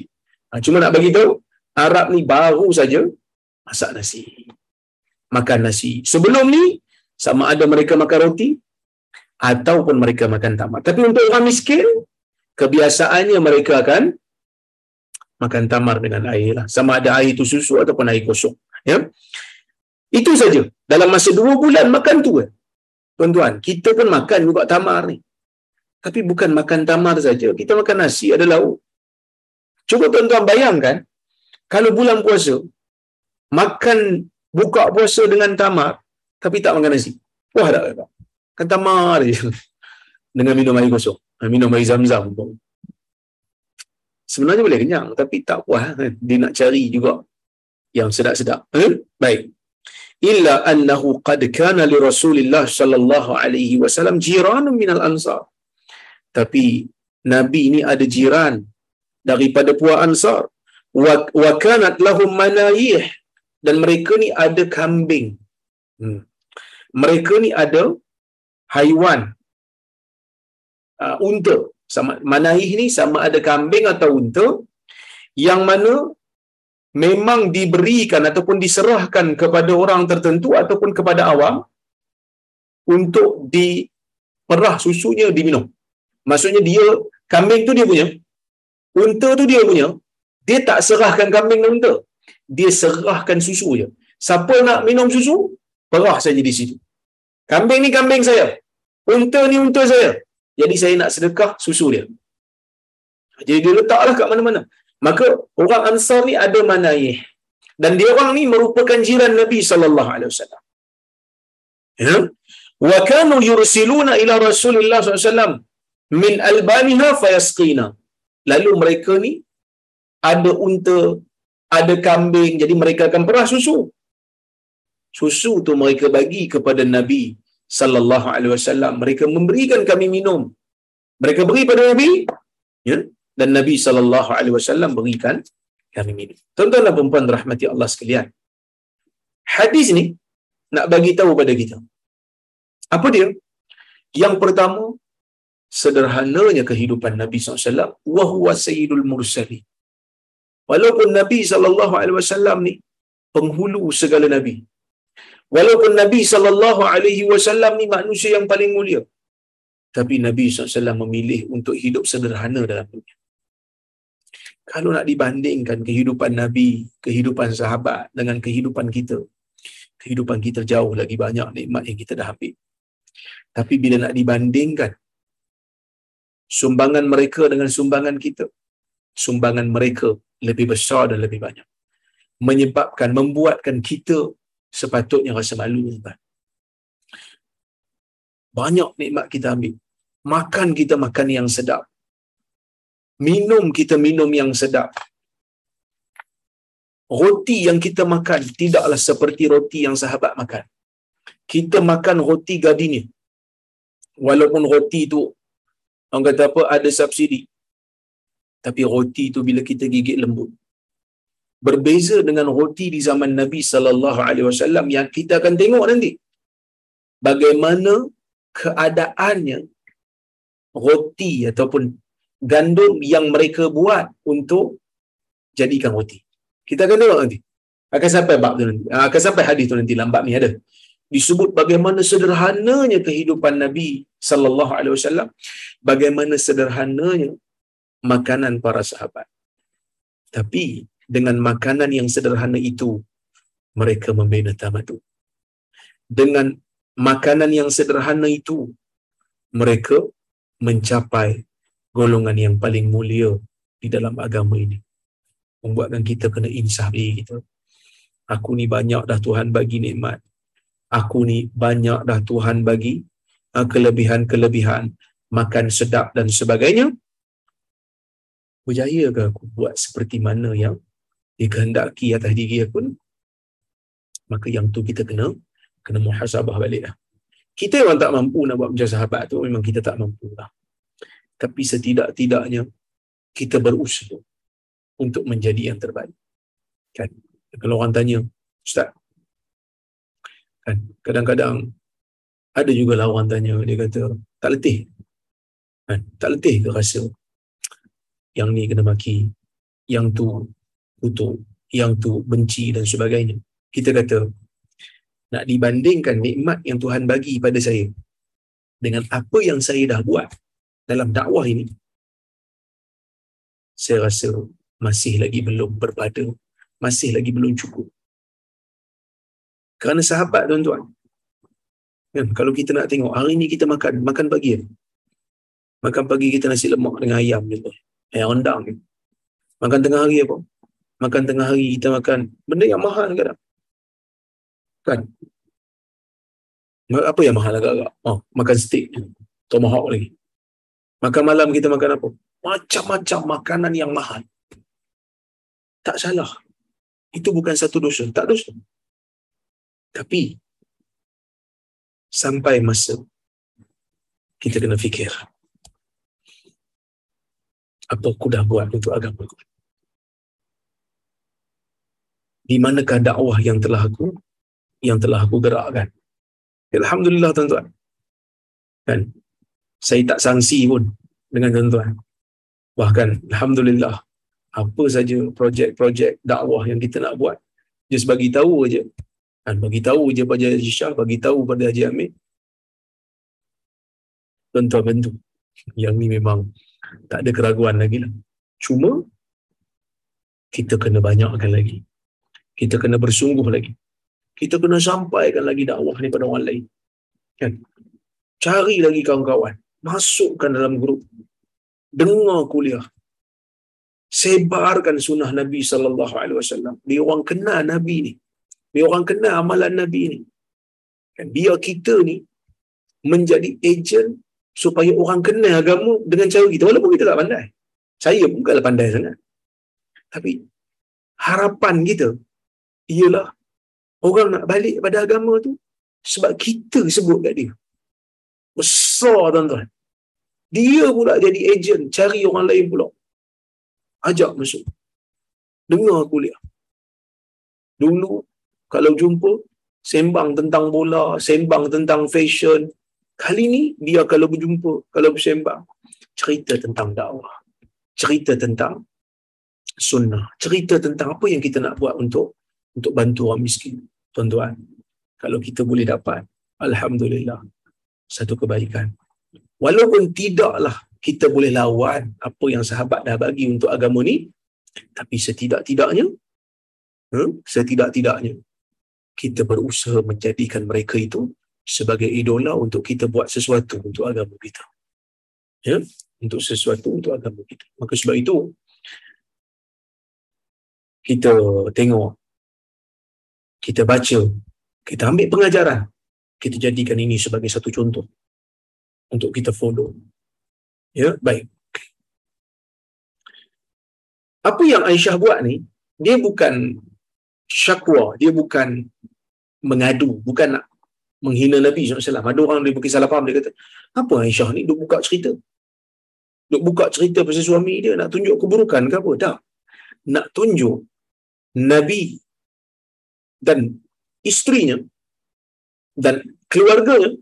Ha, cuma nak bagi tahu, Arab ni baru saja masak nasi makan nasi. Sebelum ni, sama ada mereka makan roti, ataupun mereka makan tamar. Tapi untuk orang miskin, kebiasaannya mereka akan makan tamar dengan air lah. Sama ada air itu susu ataupun air kosong. Ya? Itu saja. Dalam masa dua bulan makan tu. Eh. Tuan-tuan, kita pun makan juga tamar ni. Tapi bukan makan tamar saja. Kita makan nasi, ada lauk. Cuba tuan-tuan bayangkan, kalau bulan puasa, makan buka puasa dengan tamar tapi tak makan nasi. Wah tak apa. Kan tamar je. Dengan minum air kosong. Ha, minum air zam-zam. Sebenarnya boleh kenyang tapi tak puas kan. Dia nak cari juga yang sedap-sedap. Hmm? Baik. Illa annahu qad kana li Rasulillah sallallahu alaihi wasallam jiranun minal ansar. Tapi Nabi ini ada jiran daripada puak Ansar. Wa, wa kanat lahum manayih dan mereka ni ada kambing. Hmm. Mereka ni ada haiwan uh, unta. Sama manaih ni sama ada kambing atau unta yang mana memang diberikan ataupun diserahkan kepada orang tertentu ataupun kepada awam untuk diperah susunya diminum. Maksudnya dia kambing tu dia punya, unta tu dia punya, dia tak serahkan kambing dan unta dia serahkan susu je. Siapa nak minum susu, perah saja di situ. Kambing ni kambing saya. Unta ni unta saya. Jadi saya nak sedekah susu dia. Jadi dia letaklah kat mana-mana. Maka orang Ansar ni ada manayih. Dan dia orang ni merupakan jiran Nabi sallallahu alaihi wasallam. Ya. Wa kanu yursiluna ila Rasulillah SAW min albaniha fayasqina. Lalu mereka ni ada unta, ada kambing. Jadi mereka akan perah susu. Susu tu mereka bagi kepada nabi sallallahu alaihi wasallam. Mereka memberikan kami minum. Mereka beri pada nabi ya? Dan nabi sallallahu alaihi wasallam berikan kami minum. Tuan-tuan dan puan rahmati Allah sekalian. Hadis ni nak bagi tahu pada kita. Apa dia? Yang pertama sederhananya kehidupan Nabi SAW wa huwa sayyidul mursalin Walaupun Nabi wasallam ni penghulu segala nabi. Walaupun Nabi wasallam ni manusia yang paling mulia. Tapi Nabi SAW memilih untuk hidup sederhana dalam dunia. kalau nak dibandingkan kehidupan Nabi, kehidupan sahabat dengan kehidupan kita, kehidupan kita jauh lagi banyak nikmat yang kita dah ambil. Tapi bila nak dibandingkan sumbangan mereka dengan sumbangan kita, sumbangan mereka lebih besar dan lebih banyak. Menyebabkan, membuatkan kita sepatutnya rasa malu. Banyak nikmat kita ambil. Makan kita makan yang sedap. Minum kita minum yang sedap. Roti yang kita makan tidaklah seperti roti yang sahabat makan. Kita makan roti gadinya. Walaupun roti tu orang kata apa ada subsidi. Tapi roti tu bila kita gigit lembut. Berbeza dengan roti di zaman Nabi sallallahu alaihi wasallam yang kita akan tengok nanti. Bagaimana keadaannya roti ataupun gandum yang mereka buat untuk jadikan roti. Kita akan tengok nanti. Akan sampai bab tu nanti. Akan sampai hadis tu nanti lambat ni ada. Disebut bagaimana sederhananya kehidupan Nabi sallallahu alaihi wasallam, bagaimana sederhananya makanan para sahabat. Tapi dengan makanan yang sederhana itu mereka membina tamatu. Dengan makanan yang sederhana itu mereka mencapai golongan yang paling mulia di dalam agama ini. Membuatkan kita kena insaf diri kita. Aku ni banyak dah Tuhan bagi nikmat. Aku ni banyak dah Tuhan bagi uh, kelebihan-kelebihan, makan sedap dan sebagainya. Berjaya ke aku buat seperti mana yang dikehendaki atas diri aku ni? Maka yang tu kita kena kena muhasabah balik lah. Kita memang tak mampu nak buat macam sahabat tu, memang kita tak mampu lah. Tapi setidak-tidaknya, kita berusaha untuk menjadi yang terbaik. Kan? Kalau orang tanya, Ustaz, kan? kadang-kadang ada juga orang tanya, dia kata, tak letih. Kan? Tak letih ke rasa yang ni kena maki, yang tu kutuk, yang tu benci dan sebagainya. Kita kata, nak dibandingkan nikmat yang Tuhan bagi pada saya dengan apa yang saya dah buat dalam dakwah ini saya rasa masih lagi belum berpada masih lagi belum cukup kerana sahabat tuan-tuan kan kalau kita nak tengok hari ni kita makan makan pagi makan pagi kita nasi lemak dengan ayam gitu ayam rendang gitu. makan tengah hari apa makan tengah hari kita makan benda yang mahal kadang Kan? Apa yang mahal agak-agak? Oh, makan steak. Tomahawk lagi. Makan malam kita makan apa? Macam-macam makanan yang mahal. Tak salah. Itu bukan satu dosa. Tak dosa. Tapi, sampai masa kita kena fikir apa aku dah buat untuk agama aku. Di manakah dakwah yang telah aku yang telah aku gerakkan. Alhamdulillah tuan-tuan. Kan? Saya tak sangsi pun dengan tuan-tuan. Bahkan Alhamdulillah apa saja projek-projek dakwah yang kita nak buat just bagi tahu aja kan bagi tahu je pada Haji Syah bagi tahu pada Haji Amir tuan-tuan bantu yang ni memang tak ada keraguan lagi lah cuma kita kena banyakkan lagi kita kena bersungguh lagi kita kena sampaikan lagi dakwah ni pada orang lain. Kan? Cari lagi kawan-kawan. Masukkan dalam grup. Dengar kuliah. Sebarkan sunnah Nabi sallallahu alaihi wasallam. Dia orang kenal Nabi ni. Dia orang kenal amalan Nabi ni. Kan biar kita ni menjadi ejen supaya orang kenal agama dengan cara kita walaupun kita tak pandai. Saya pun bukanlah pandai sangat. Tapi harapan kita ialah orang nak balik pada agama tu sebab kita sebut kat dia. Besar tuan-tuan. Dia pula jadi ejen cari orang lain pula. Ajak masuk. Dengar kuliah. Dulu kalau jumpa sembang tentang bola, sembang tentang fashion. Kali ni dia kalau berjumpa, kalau bersembang, cerita tentang dakwah. Cerita tentang sunnah. Cerita tentang apa yang kita nak buat untuk untuk bantu orang miskin. Tuan-tuan, kalau kita boleh dapat, Alhamdulillah, satu kebaikan. Walaupun tidaklah kita boleh lawan apa yang sahabat dah bagi untuk agama ni, Tapi setidak-tidaknya, hmm, setidak-tidaknya, kita berusaha menjadikan mereka itu sebagai idola untuk kita buat sesuatu untuk agama kita. Ya, untuk sesuatu untuk agama kita. Maka sebab itu kita tengok kita baca kita ambil pengajaran kita jadikan ini sebagai satu contoh untuk kita follow. Ya, baik. Apa yang Aisyah buat ni, dia bukan syakwa, dia bukan mengadu, bukan nak menghina Nabi SAW. Ada orang dia mungkin salah faham, dia kata, apa Aisyah ni duk buka cerita? Duk buka cerita pasal suami dia, nak tunjuk keburukan ke apa? Tak. Nak tunjuk Nabi dan isterinya dan keluarganya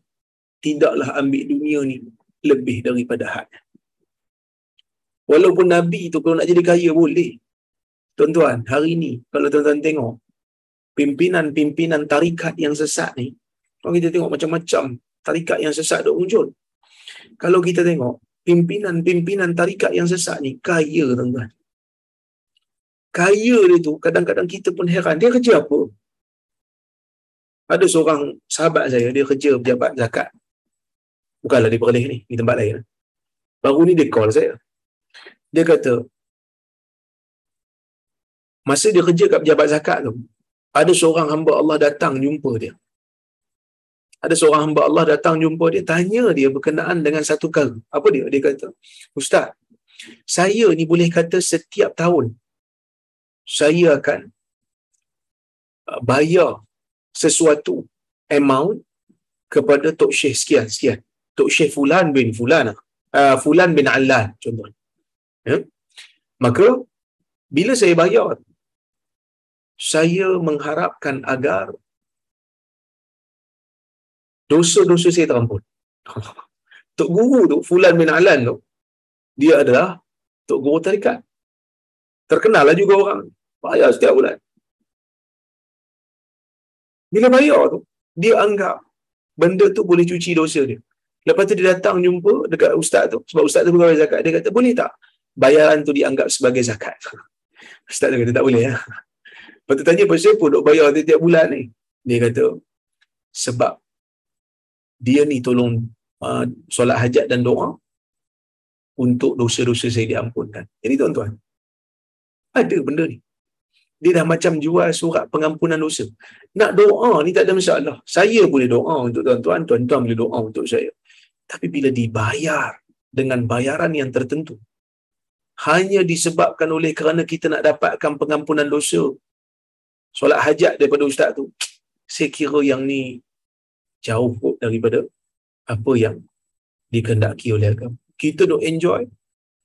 tidaklah ambil dunia ni lebih daripada had. Walaupun Nabi tu kalau nak jadi kaya boleh. Tuan-tuan, hari ni kalau tuan-tuan tengok pimpinan-pimpinan tarikat yang sesat ni, kalau kita tengok macam-macam tarikat yang sesat duk muncul. Kalau kita tengok pimpinan-pimpinan tarikat yang sesat ni kaya tuan-tuan. Kaya dia tu kadang-kadang kita pun heran dia kerja apa? Ada seorang sahabat saya dia kerja pejabat zakat. Bukanlah di Perlis ni, di tempat lain. Baru ni dia call saya. Dia kata, masa dia kerja kat pejabat zakat tu, ada seorang hamba Allah datang jumpa dia. Ada seorang hamba Allah datang jumpa dia, tanya dia berkenaan dengan satu kali. Apa dia? Dia kata, Ustaz, saya ni boleh kata setiap tahun, saya akan uh, bayar sesuatu amount kepada Tok Syekh sekian, sekian. Tok Syekh Fulan bin Fulan. Uh, Fulan bin Alan contohnya. Ya? Maka, bila saya bayar, saya mengharapkan agar dosa-dosa saya terampun. Tok Guru tu, Fulan bin Alan tu, dia adalah Tok Guru Tarikat. Terkenal lah juga orang. Bayar setiap bulan. Bila bayar tu, dia anggap benda tu boleh cuci dosa dia. Lepas tu dia datang jumpa dekat ustaz tu. Sebab ustaz tu pegawai zakat. Dia kata, boleh tak bayaran tu dianggap sebagai zakat? Ustaz tu kata, tak boleh. Ya? Lepas tu tanya, pasal apa duk bayar tiap bulan ni? Dia kata, sebab dia ni tolong uh, solat hajat dan doa untuk dosa-dosa saya diampunkan. Jadi tuan-tuan, ada benda ni. Dia dah macam jual surat pengampunan dosa. Nak doa ni tak ada masalah. Saya boleh doa untuk tuan-tuan, tuan-tuan boleh doa untuk saya. Tapi bila dibayar dengan bayaran yang tertentu, hanya disebabkan oleh kerana kita nak dapatkan pengampunan dosa, solat hajat daripada ustaz tu, saya kira yang ni jauh daripada apa yang dikendaki oleh agama. Kita duk enjoy,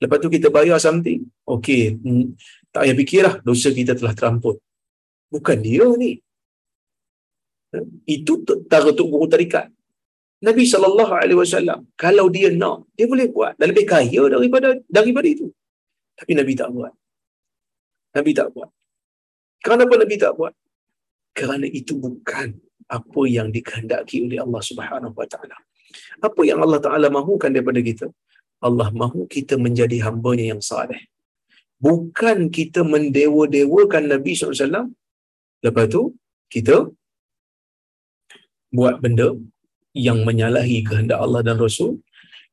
lepas tu kita bayar something, okay, hmm, tak payah fikirlah, dosa kita telah terampun. Bukan dia ni. Itu tentara Tok Guru Tarikat. Nabi sallallahu alaihi wasallam kalau dia nak dia boleh buat dan lebih kaya daripada daripada itu. Tapi Nabi tak buat. Nabi tak buat. Kenapa Nabi tak buat? Kerana itu bukan apa yang dikehendaki oleh Allah Subhanahu wa taala. Apa yang Allah Taala mahukan daripada kita? Allah mahu kita menjadi hamba-Nya yang saleh. Bukan kita mendewa-dewakan Nabi SAW. Lepas tu, kita buat benda yang menyalahi kehendak Allah dan Rasul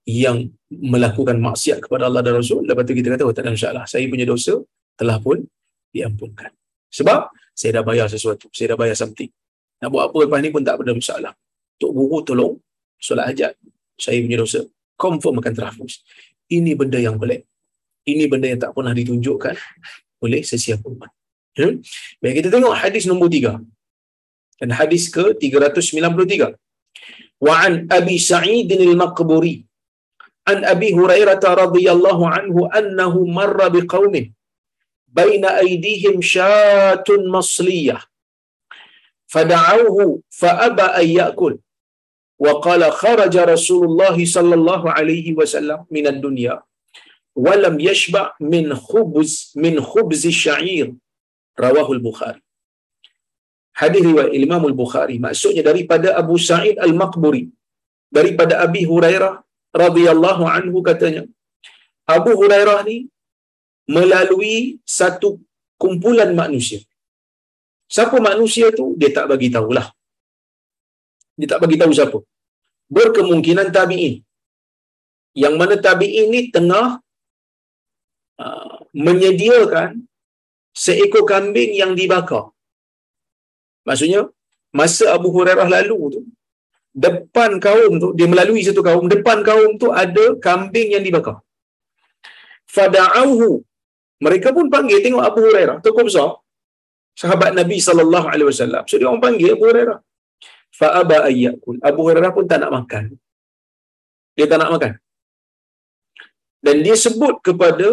yang melakukan maksiat kepada Allah dan Rasul lepas tu kita kata oh tak ada masalah saya punya dosa telah pun diampunkan sebab saya dah bayar sesuatu saya dah bayar something nak buat apa lepas ni pun tak ada masalah Tok Guru tolong solat hajat saya punya dosa confirm akan terhapus ini benda yang pelik ini benda yang tak pernah ditunjukkan oleh sesiapa pun hmm? baik kita tengok hadis nombor tiga dan hadis ke 393 وعن أبي سعيد المقبري عن أبي هريرة رضي الله عنه أنه مر بقوم بين أيديهم شاة مصلية فدعوه فأبى أن يأكل وقال خرج رسول الله صلى الله عليه وسلم من الدنيا ولم يشبع من خبز من خبز الشعير رواه البخاري hadis riwayat Imam Al-Bukhari maksudnya daripada Abu Sa'id Al-Maqburi daripada Abi Hurairah radhiyallahu anhu katanya Abu Hurairah ni melalui satu kumpulan manusia. Siapa manusia tu dia tak bagi tahulah. Dia tak bagi tahu siapa. Berkemungkinan tabi'in. Yang mana tabi'in ni tengah uh, menyediakan seekor kambing yang dibakar. Maksudnya masa Abu Hurairah lalu tu depan kaum tu dia melalui satu kaum depan kaum tu ada kambing yang dibakar. Fada'uhu mereka pun panggil tengok Abu Hurairah tokoh besar sahabat Nabi sallallahu alaihi wasallam. So dia orang panggil Abu Hurairah. Fa aba ayyakul. Abu Hurairah pun tak nak makan. Dia tak nak makan. Dan dia sebut kepada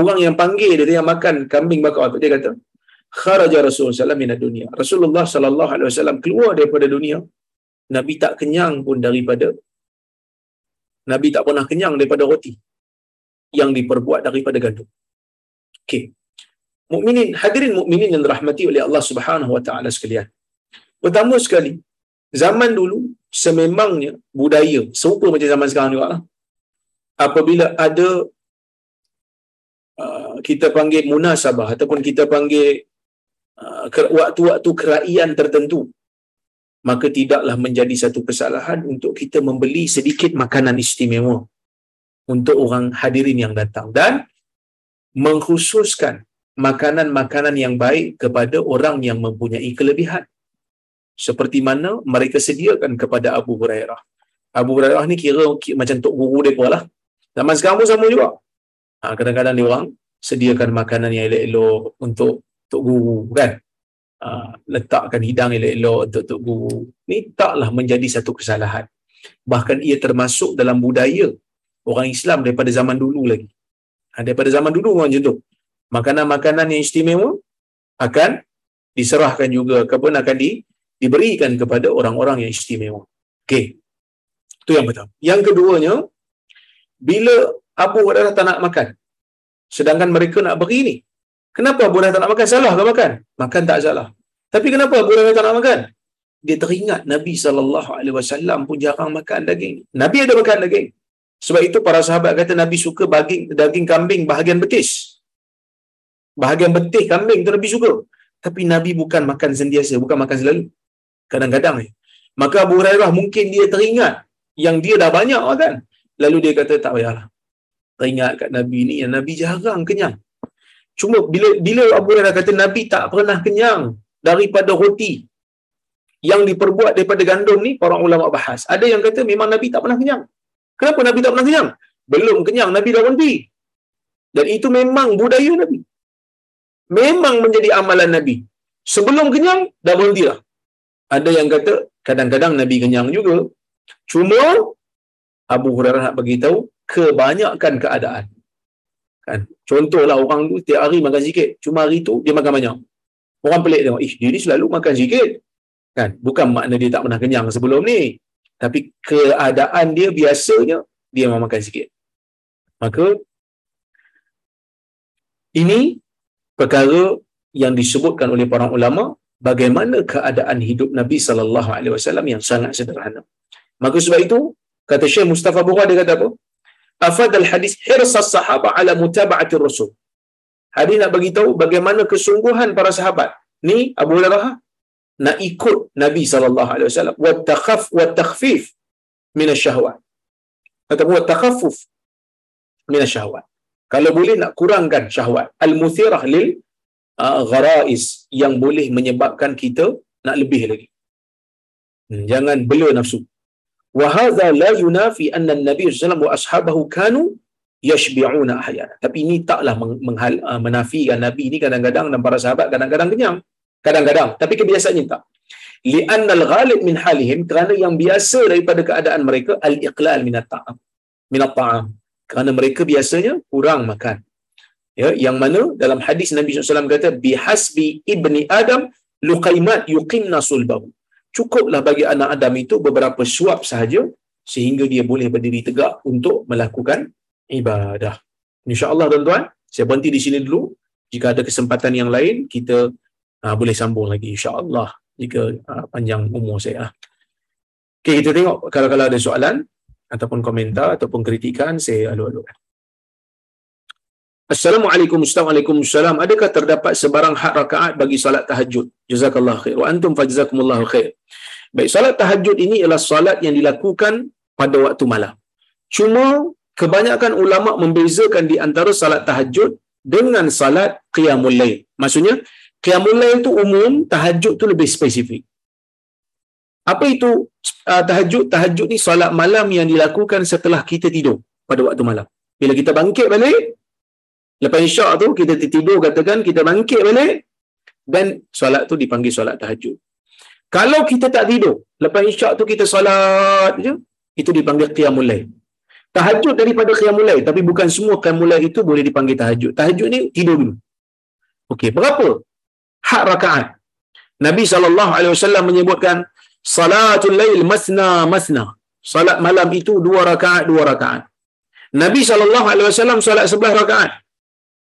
orang yang panggil dia yang makan kambing bakar tu dia kata kharaja Rasulullah sallallahu alaihi dunia. Rasulullah sallallahu alaihi wasallam keluar daripada dunia. Nabi tak kenyang pun daripada Nabi tak pernah kenyang daripada roti yang diperbuat daripada gandum. Okey mukminin hadirin mukminin yang dirahmati oleh Allah Subhanahu wa taala sekalian. Pertama sekali, zaman dulu sememangnya budaya serupa macam zaman sekarang juga lah. Apabila ada uh, kita panggil munasabah ataupun kita panggil uh, waktu-waktu keraian tertentu maka tidaklah menjadi satu kesalahan untuk kita membeli sedikit makanan istimewa untuk orang hadirin yang datang dan mengkhususkan makanan-makanan yang baik kepada orang yang mempunyai kelebihan. Seperti mana mereka sediakan kepada Abu Hurairah. Abu Hurairah ni kira, kira macam tok guru mereka lah. Zaman sekarang pun sama juga. Ha, kadang-kadang dia orang sediakan makanan yang elok-elok untuk tok guru kan. Ha, letakkan hidang elok-elok untuk tok guru. Ni taklah menjadi satu kesalahan. Bahkan ia termasuk dalam budaya orang Islam daripada zaman dulu lagi. Ha, daripada zaman dulu orang macam tu makanan-makanan yang istimewa akan diserahkan juga ataupun akan di, diberikan kepada orang-orang yang istimewa. Okey. Itu yang pertama. Yang keduanya, bila Abu Hurairah tak nak makan, sedangkan mereka nak beri ni. Kenapa Abu Hurairah tak nak makan? Salah ke makan? Makan tak salah. Tapi kenapa Abu Hurairah tak nak makan? Dia teringat Nabi SAW pun jarang makan daging. Nabi ada makan daging. Sebab itu para sahabat kata Nabi suka daging, daging kambing bahagian betis bahagian betih kambing tu Nabi suka. Tapi Nabi bukan makan sentiasa, bukan makan selalu. Kadang-kadang ni. Maka Abu Hurairah mungkin dia teringat yang dia dah banyak makan. Lalu dia kata tak payahlah. Teringat kat Nabi ni yang Nabi jarang kenyang. Cuma bila bila Abu Hurairah kata Nabi tak pernah kenyang daripada roti yang diperbuat daripada gandum ni para ulama bahas. Ada yang kata memang Nabi tak pernah kenyang. Kenapa Nabi tak pernah kenyang? Belum kenyang Nabi dah berhenti. Dan itu memang budaya Nabi memang menjadi amalan Nabi. Sebelum kenyang, dah berhenti lah. Ada yang kata, kadang-kadang Nabi kenyang juga. Cuma, Abu Hurairah nak beritahu, kebanyakan keadaan. Kan? Contohlah orang tu tiap hari makan sikit. Cuma hari tu dia makan banyak. Orang pelik tengok, ih dia ni selalu makan sikit. Kan? Bukan makna dia tak pernah kenyang sebelum ni. Tapi keadaan dia biasanya, dia memang makan sikit. Maka, ini perkara yang disebutkan oleh para ulama bagaimana keadaan hidup Nabi sallallahu alaihi wasallam yang sangat sederhana. Maka sebab itu kata Syekh Mustafa Bukhari dia kata apa? Afad al-hadis hirsas sahaba ala mutaba'ati rasul. Hadis nak bagi tahu bagaimana kesungguhan para sahabat. Ni Abu Hurairah nak ikut Nabi sallallahu alaihi wasallam. Wa takhaf wa takhfif min asy-syahwat. Ataupun wa takhaffuf min asy-syahwat kalau boleh nak kurangkan syahwat. Al-muthirah lil uh, gharais yang boleh menyebabkan kita nak lebih lagi. Hmm, jangan bela nafsu. Wa hadza la yunafi anna an-nabi sallallahu wa ashabahu kanu yashbi'una ahyana. Tapi ini taklah menghal, uh, menafikan nabi. Ini kadang-kadang dan para sahabat kadang-kadang kenyang kadang-kadang tapi kebiasaannya tak li'anna al-ghalib min halihim kerana yang biasa daripada keadaan mereka al-iqlal min at-ta'am min at-ta'am kerana mereka biasanya kurang makan. Ya, yang mana dalam hadis Nabi SAW kata bihasbi ibni Adam luqaimat yuqimna sulbahu. Cukuplah bagi anak Adam itu beberapa suap sahaja sehingga dia boleh berdiri tegak untuk melakukan ibadah. Insya-Allah tuan-tuan, saya berhenti di sini dulu. Jika ada kesempatan yang lain kita uh, boleh sambung lagi insya-Allah jika uh, panjang umur saya. Okey, kita tengok kalau-kalau ada soalan ataupun komentar ataupun kritikan saya alu-alukan. Assalamualaikum Assalamualaikum Adakah terdapat sebarang hak rakaat bagi salat tahajud? Jazakallah khair. Wa antum fajazakumullahu khair. Baik, salat tahajud ini ialah salat yang dilakukan pada waktu malam. Cuma kebanyakan ulama membezakan di antara salat tahajud dengan salat qiyamul lail. Maksudnya, qiyamul lail itu umum, tahajud itu lebih spesifik. Apa itu uh, tahajud? Tahajud ni salat malam yang dilakukan setelah kita tidur pada waktu malam. Bila kita bangkit balik, lepas isyak tu kita tidur katakan kita bangkit balik dan solat tu dipanggil solat tahajud. Kalau kita tak tidur, lepas isyak tu kita solat je, itu dipanggil qiyamul lail. Tahajud daripada qiyamul lail, tapi bukan semua qiyamul lail itu boleh dipanggil tahajud. Tahajud ni tidur dulu. Okey, berapa hak rakaat? Nabi SAW menyebutkan salatul lail masna masna. Salat malam itu dua rakaat, dua rakaat. Nabi SAW salat sebelah rakaat.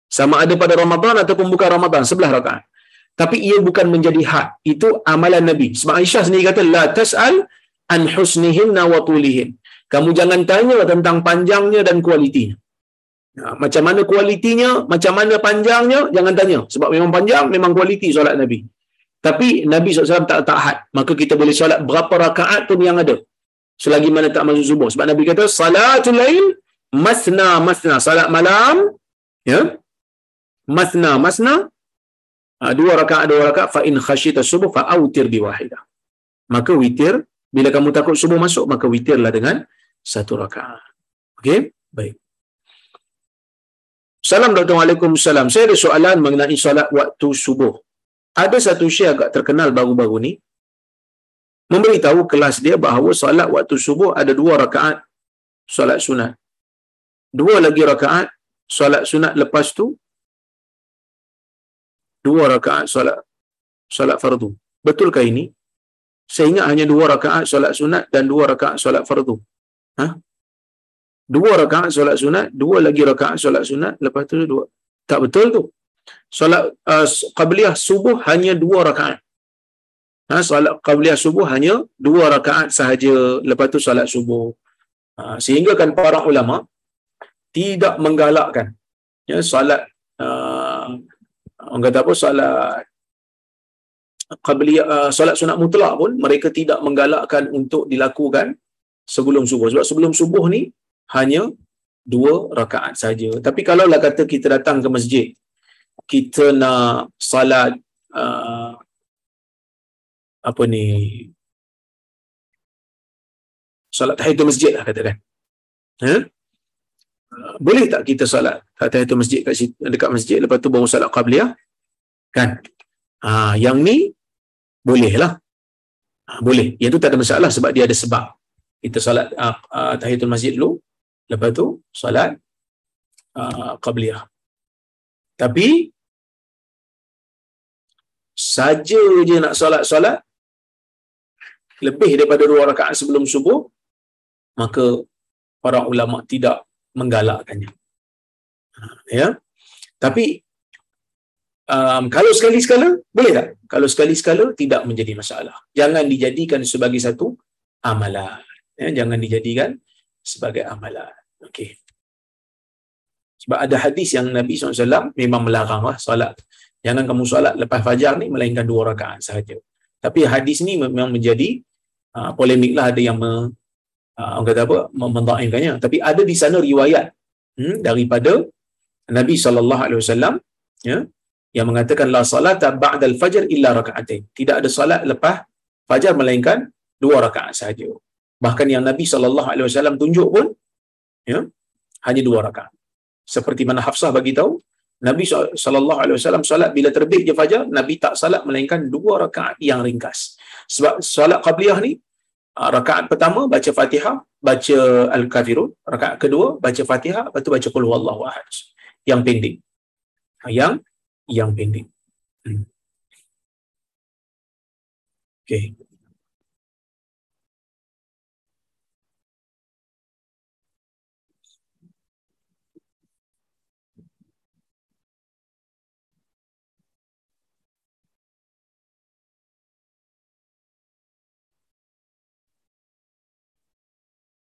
Sama ada pada Ramadan ataupun bukan Ramadan, sebelah rakaat. Tapi ia bukan menjadi hak. Itu amalan Nabi. Sebab Aisyah sendiri kata, La tas'al an husnihinna wa tulihin. Kamu jangan tanya tentang panjangnya dan kualitinya. Ya, macam mana kualitinya, macam mana panjangnya, jangan tanya. Sebab memang panjang, memang kualiti solat Nabi. Tapi Nabi SAW tak tak had. Maka kita boleh solat berapa rakaat pun yang ada. Selagi mana tak masuk subuh. Sebab Nabi kata, Salatul lain, masna masna. Salat malam, ya, masna masna. Ha, dua rakaat, dua rakaat. Fa in khasyita subuh, fa awtir di wahidah. Maka witir, bila kamu takut subuh masuk, maka witirlah dengan satu rakaat. Okey? Baik. Salam Dr. Waalaikumsalam. Saya ada soalan mengenai solat waktu subuh. Ada satu syekh agak terkenal baru-baru ni memberitahu kelas dia bahawa solat waktu subuh ada dua rakaat solat sunat. Dua lagi rakaat solat sunat lepas tu dua rakaat solat solat fardu. Betulkah ini? Saya ingat hanya dua rakaat solat sunat dan dua rakaat solat fardu. Ha? Dua rakaat solat sunat, dua lagi rakaat solat sunat, lepas tu dua. Tak betul tu. Solat uh, qabliyah subuh hanya dua rakaat. Ha, solat qabliyah subuh hanya dua rakaat sahaja, lepas tu solat subuh. Ha, sehingga kan para ulama tidak menggalakkan ya solat uh, orang kata apa solat qabliyah uh, solat sunat mutlak pun mereka tidak menggalakkan untuk dilakukan sebelum subuh sebab sebelum subuh ni hanya dua rakaat saja. Tapi kalau lah kata kita datang ke masjid kita nak salat uh, apa ni salat tahiyatul masjid lah katakan ha? Uh, boleh tak kita salat tahiyatul masjid kat situ, dekat masjid? Lepas tu baru salat qabliyah kan? Ha, yang ni boleh lah. Ha, boleh. Yang tu tak ada masalah sebab dia ada sebab. Kita salat uh, uh, tahiyatul masjid dulu lepas tu salat uh, qabliyah. Tapi saja je nak solat-solat lebih daripada dua rakaat sebelum subuh maka para ulama tidak menggalakkannya. Ha, ya? Tapi um, kalau sekali sekala boleh tak? Kalau sekali sekala tidak menjadi masalah. Jangan dijadikan sebagai satu amalan. Ya, jangan dijadikan sebagai amalan. Okey. Sebab ada hadis yang Nabi SAW memang melarang lah solat. Jangan kamu solat lepas fajar ni melainkan dua rakaat sahaja. Tapi hadis ni memang menjadi uh, polemik lah. Ada yang me, uh, orang kata apa? Mendhaifkannya. Tapi ada di sana riwayat hmm, daripada Nabi SAW ya yang mengatakan la salata ba'dal fajr illa raka'atain. Tidak ada salat lepas fajar melainkan dua rakaat sahaja. Bahkan yang Nabi wasallam tunjuk pun ya hanya dua rakaat. Seperti mana Hafsah bagi tahu, Nabi wasallam solat bila terbit je fajar, Nabi tak salat melainkan dua rakaat yang ringkas. Sebab solat qabliyah ni ah, rakaat pertama baca Fatihah, baca Al-Kafirun, rakaat kedua baca Fatihah, lepas tu baca Qul huwallahu ahad. Yang pending. Yang yang pending. Hmm. Okay.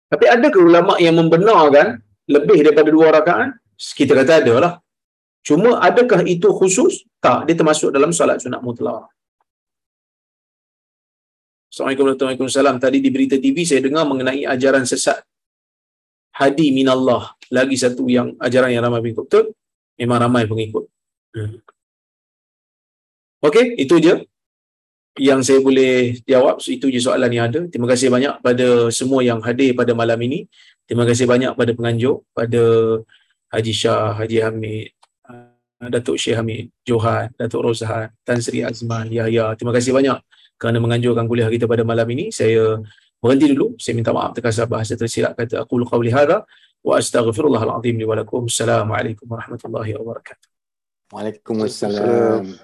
Tapi ada ke ulama yang membenarkan lebih daripada dua rakaat? Kita kata ada lah. Cuma adakah itu khusus? Tak, dia termasuk dalam solat sunat mutlak. Assalamualaikum warahmatullahi wabarakatuh. Tadi di berita TV saya dengar mengenai ajaran sesat hadi minallah. Lagi satu yang ajaran yang ramai pengikut. Betul? Memang ramai pengikut. Hmm. Okey, itu je yang saya boleh jawab. Itu je soalan yang ada. Terima kasih banyak pada semua yang hadir pada malam ini. Terima kasih banyak pada penganjur, pada Haji Shah, Haji Hamid, uh, Datuk Syekh Hamid, Johan, Datuk Rozhan, Tan Sri Azman, Yahya. Terima kasih banyak kerana menganjurkan kuliah kita pada malam ini. Saya berhenti dulu. Saya minta maaf terkasar bahasa tersilap kata aku qauli hadza wa astaghfirullahalazim li wa lakum. Assalamualaikum warahmatullahi wabarakatuh. Waalaikumsalam.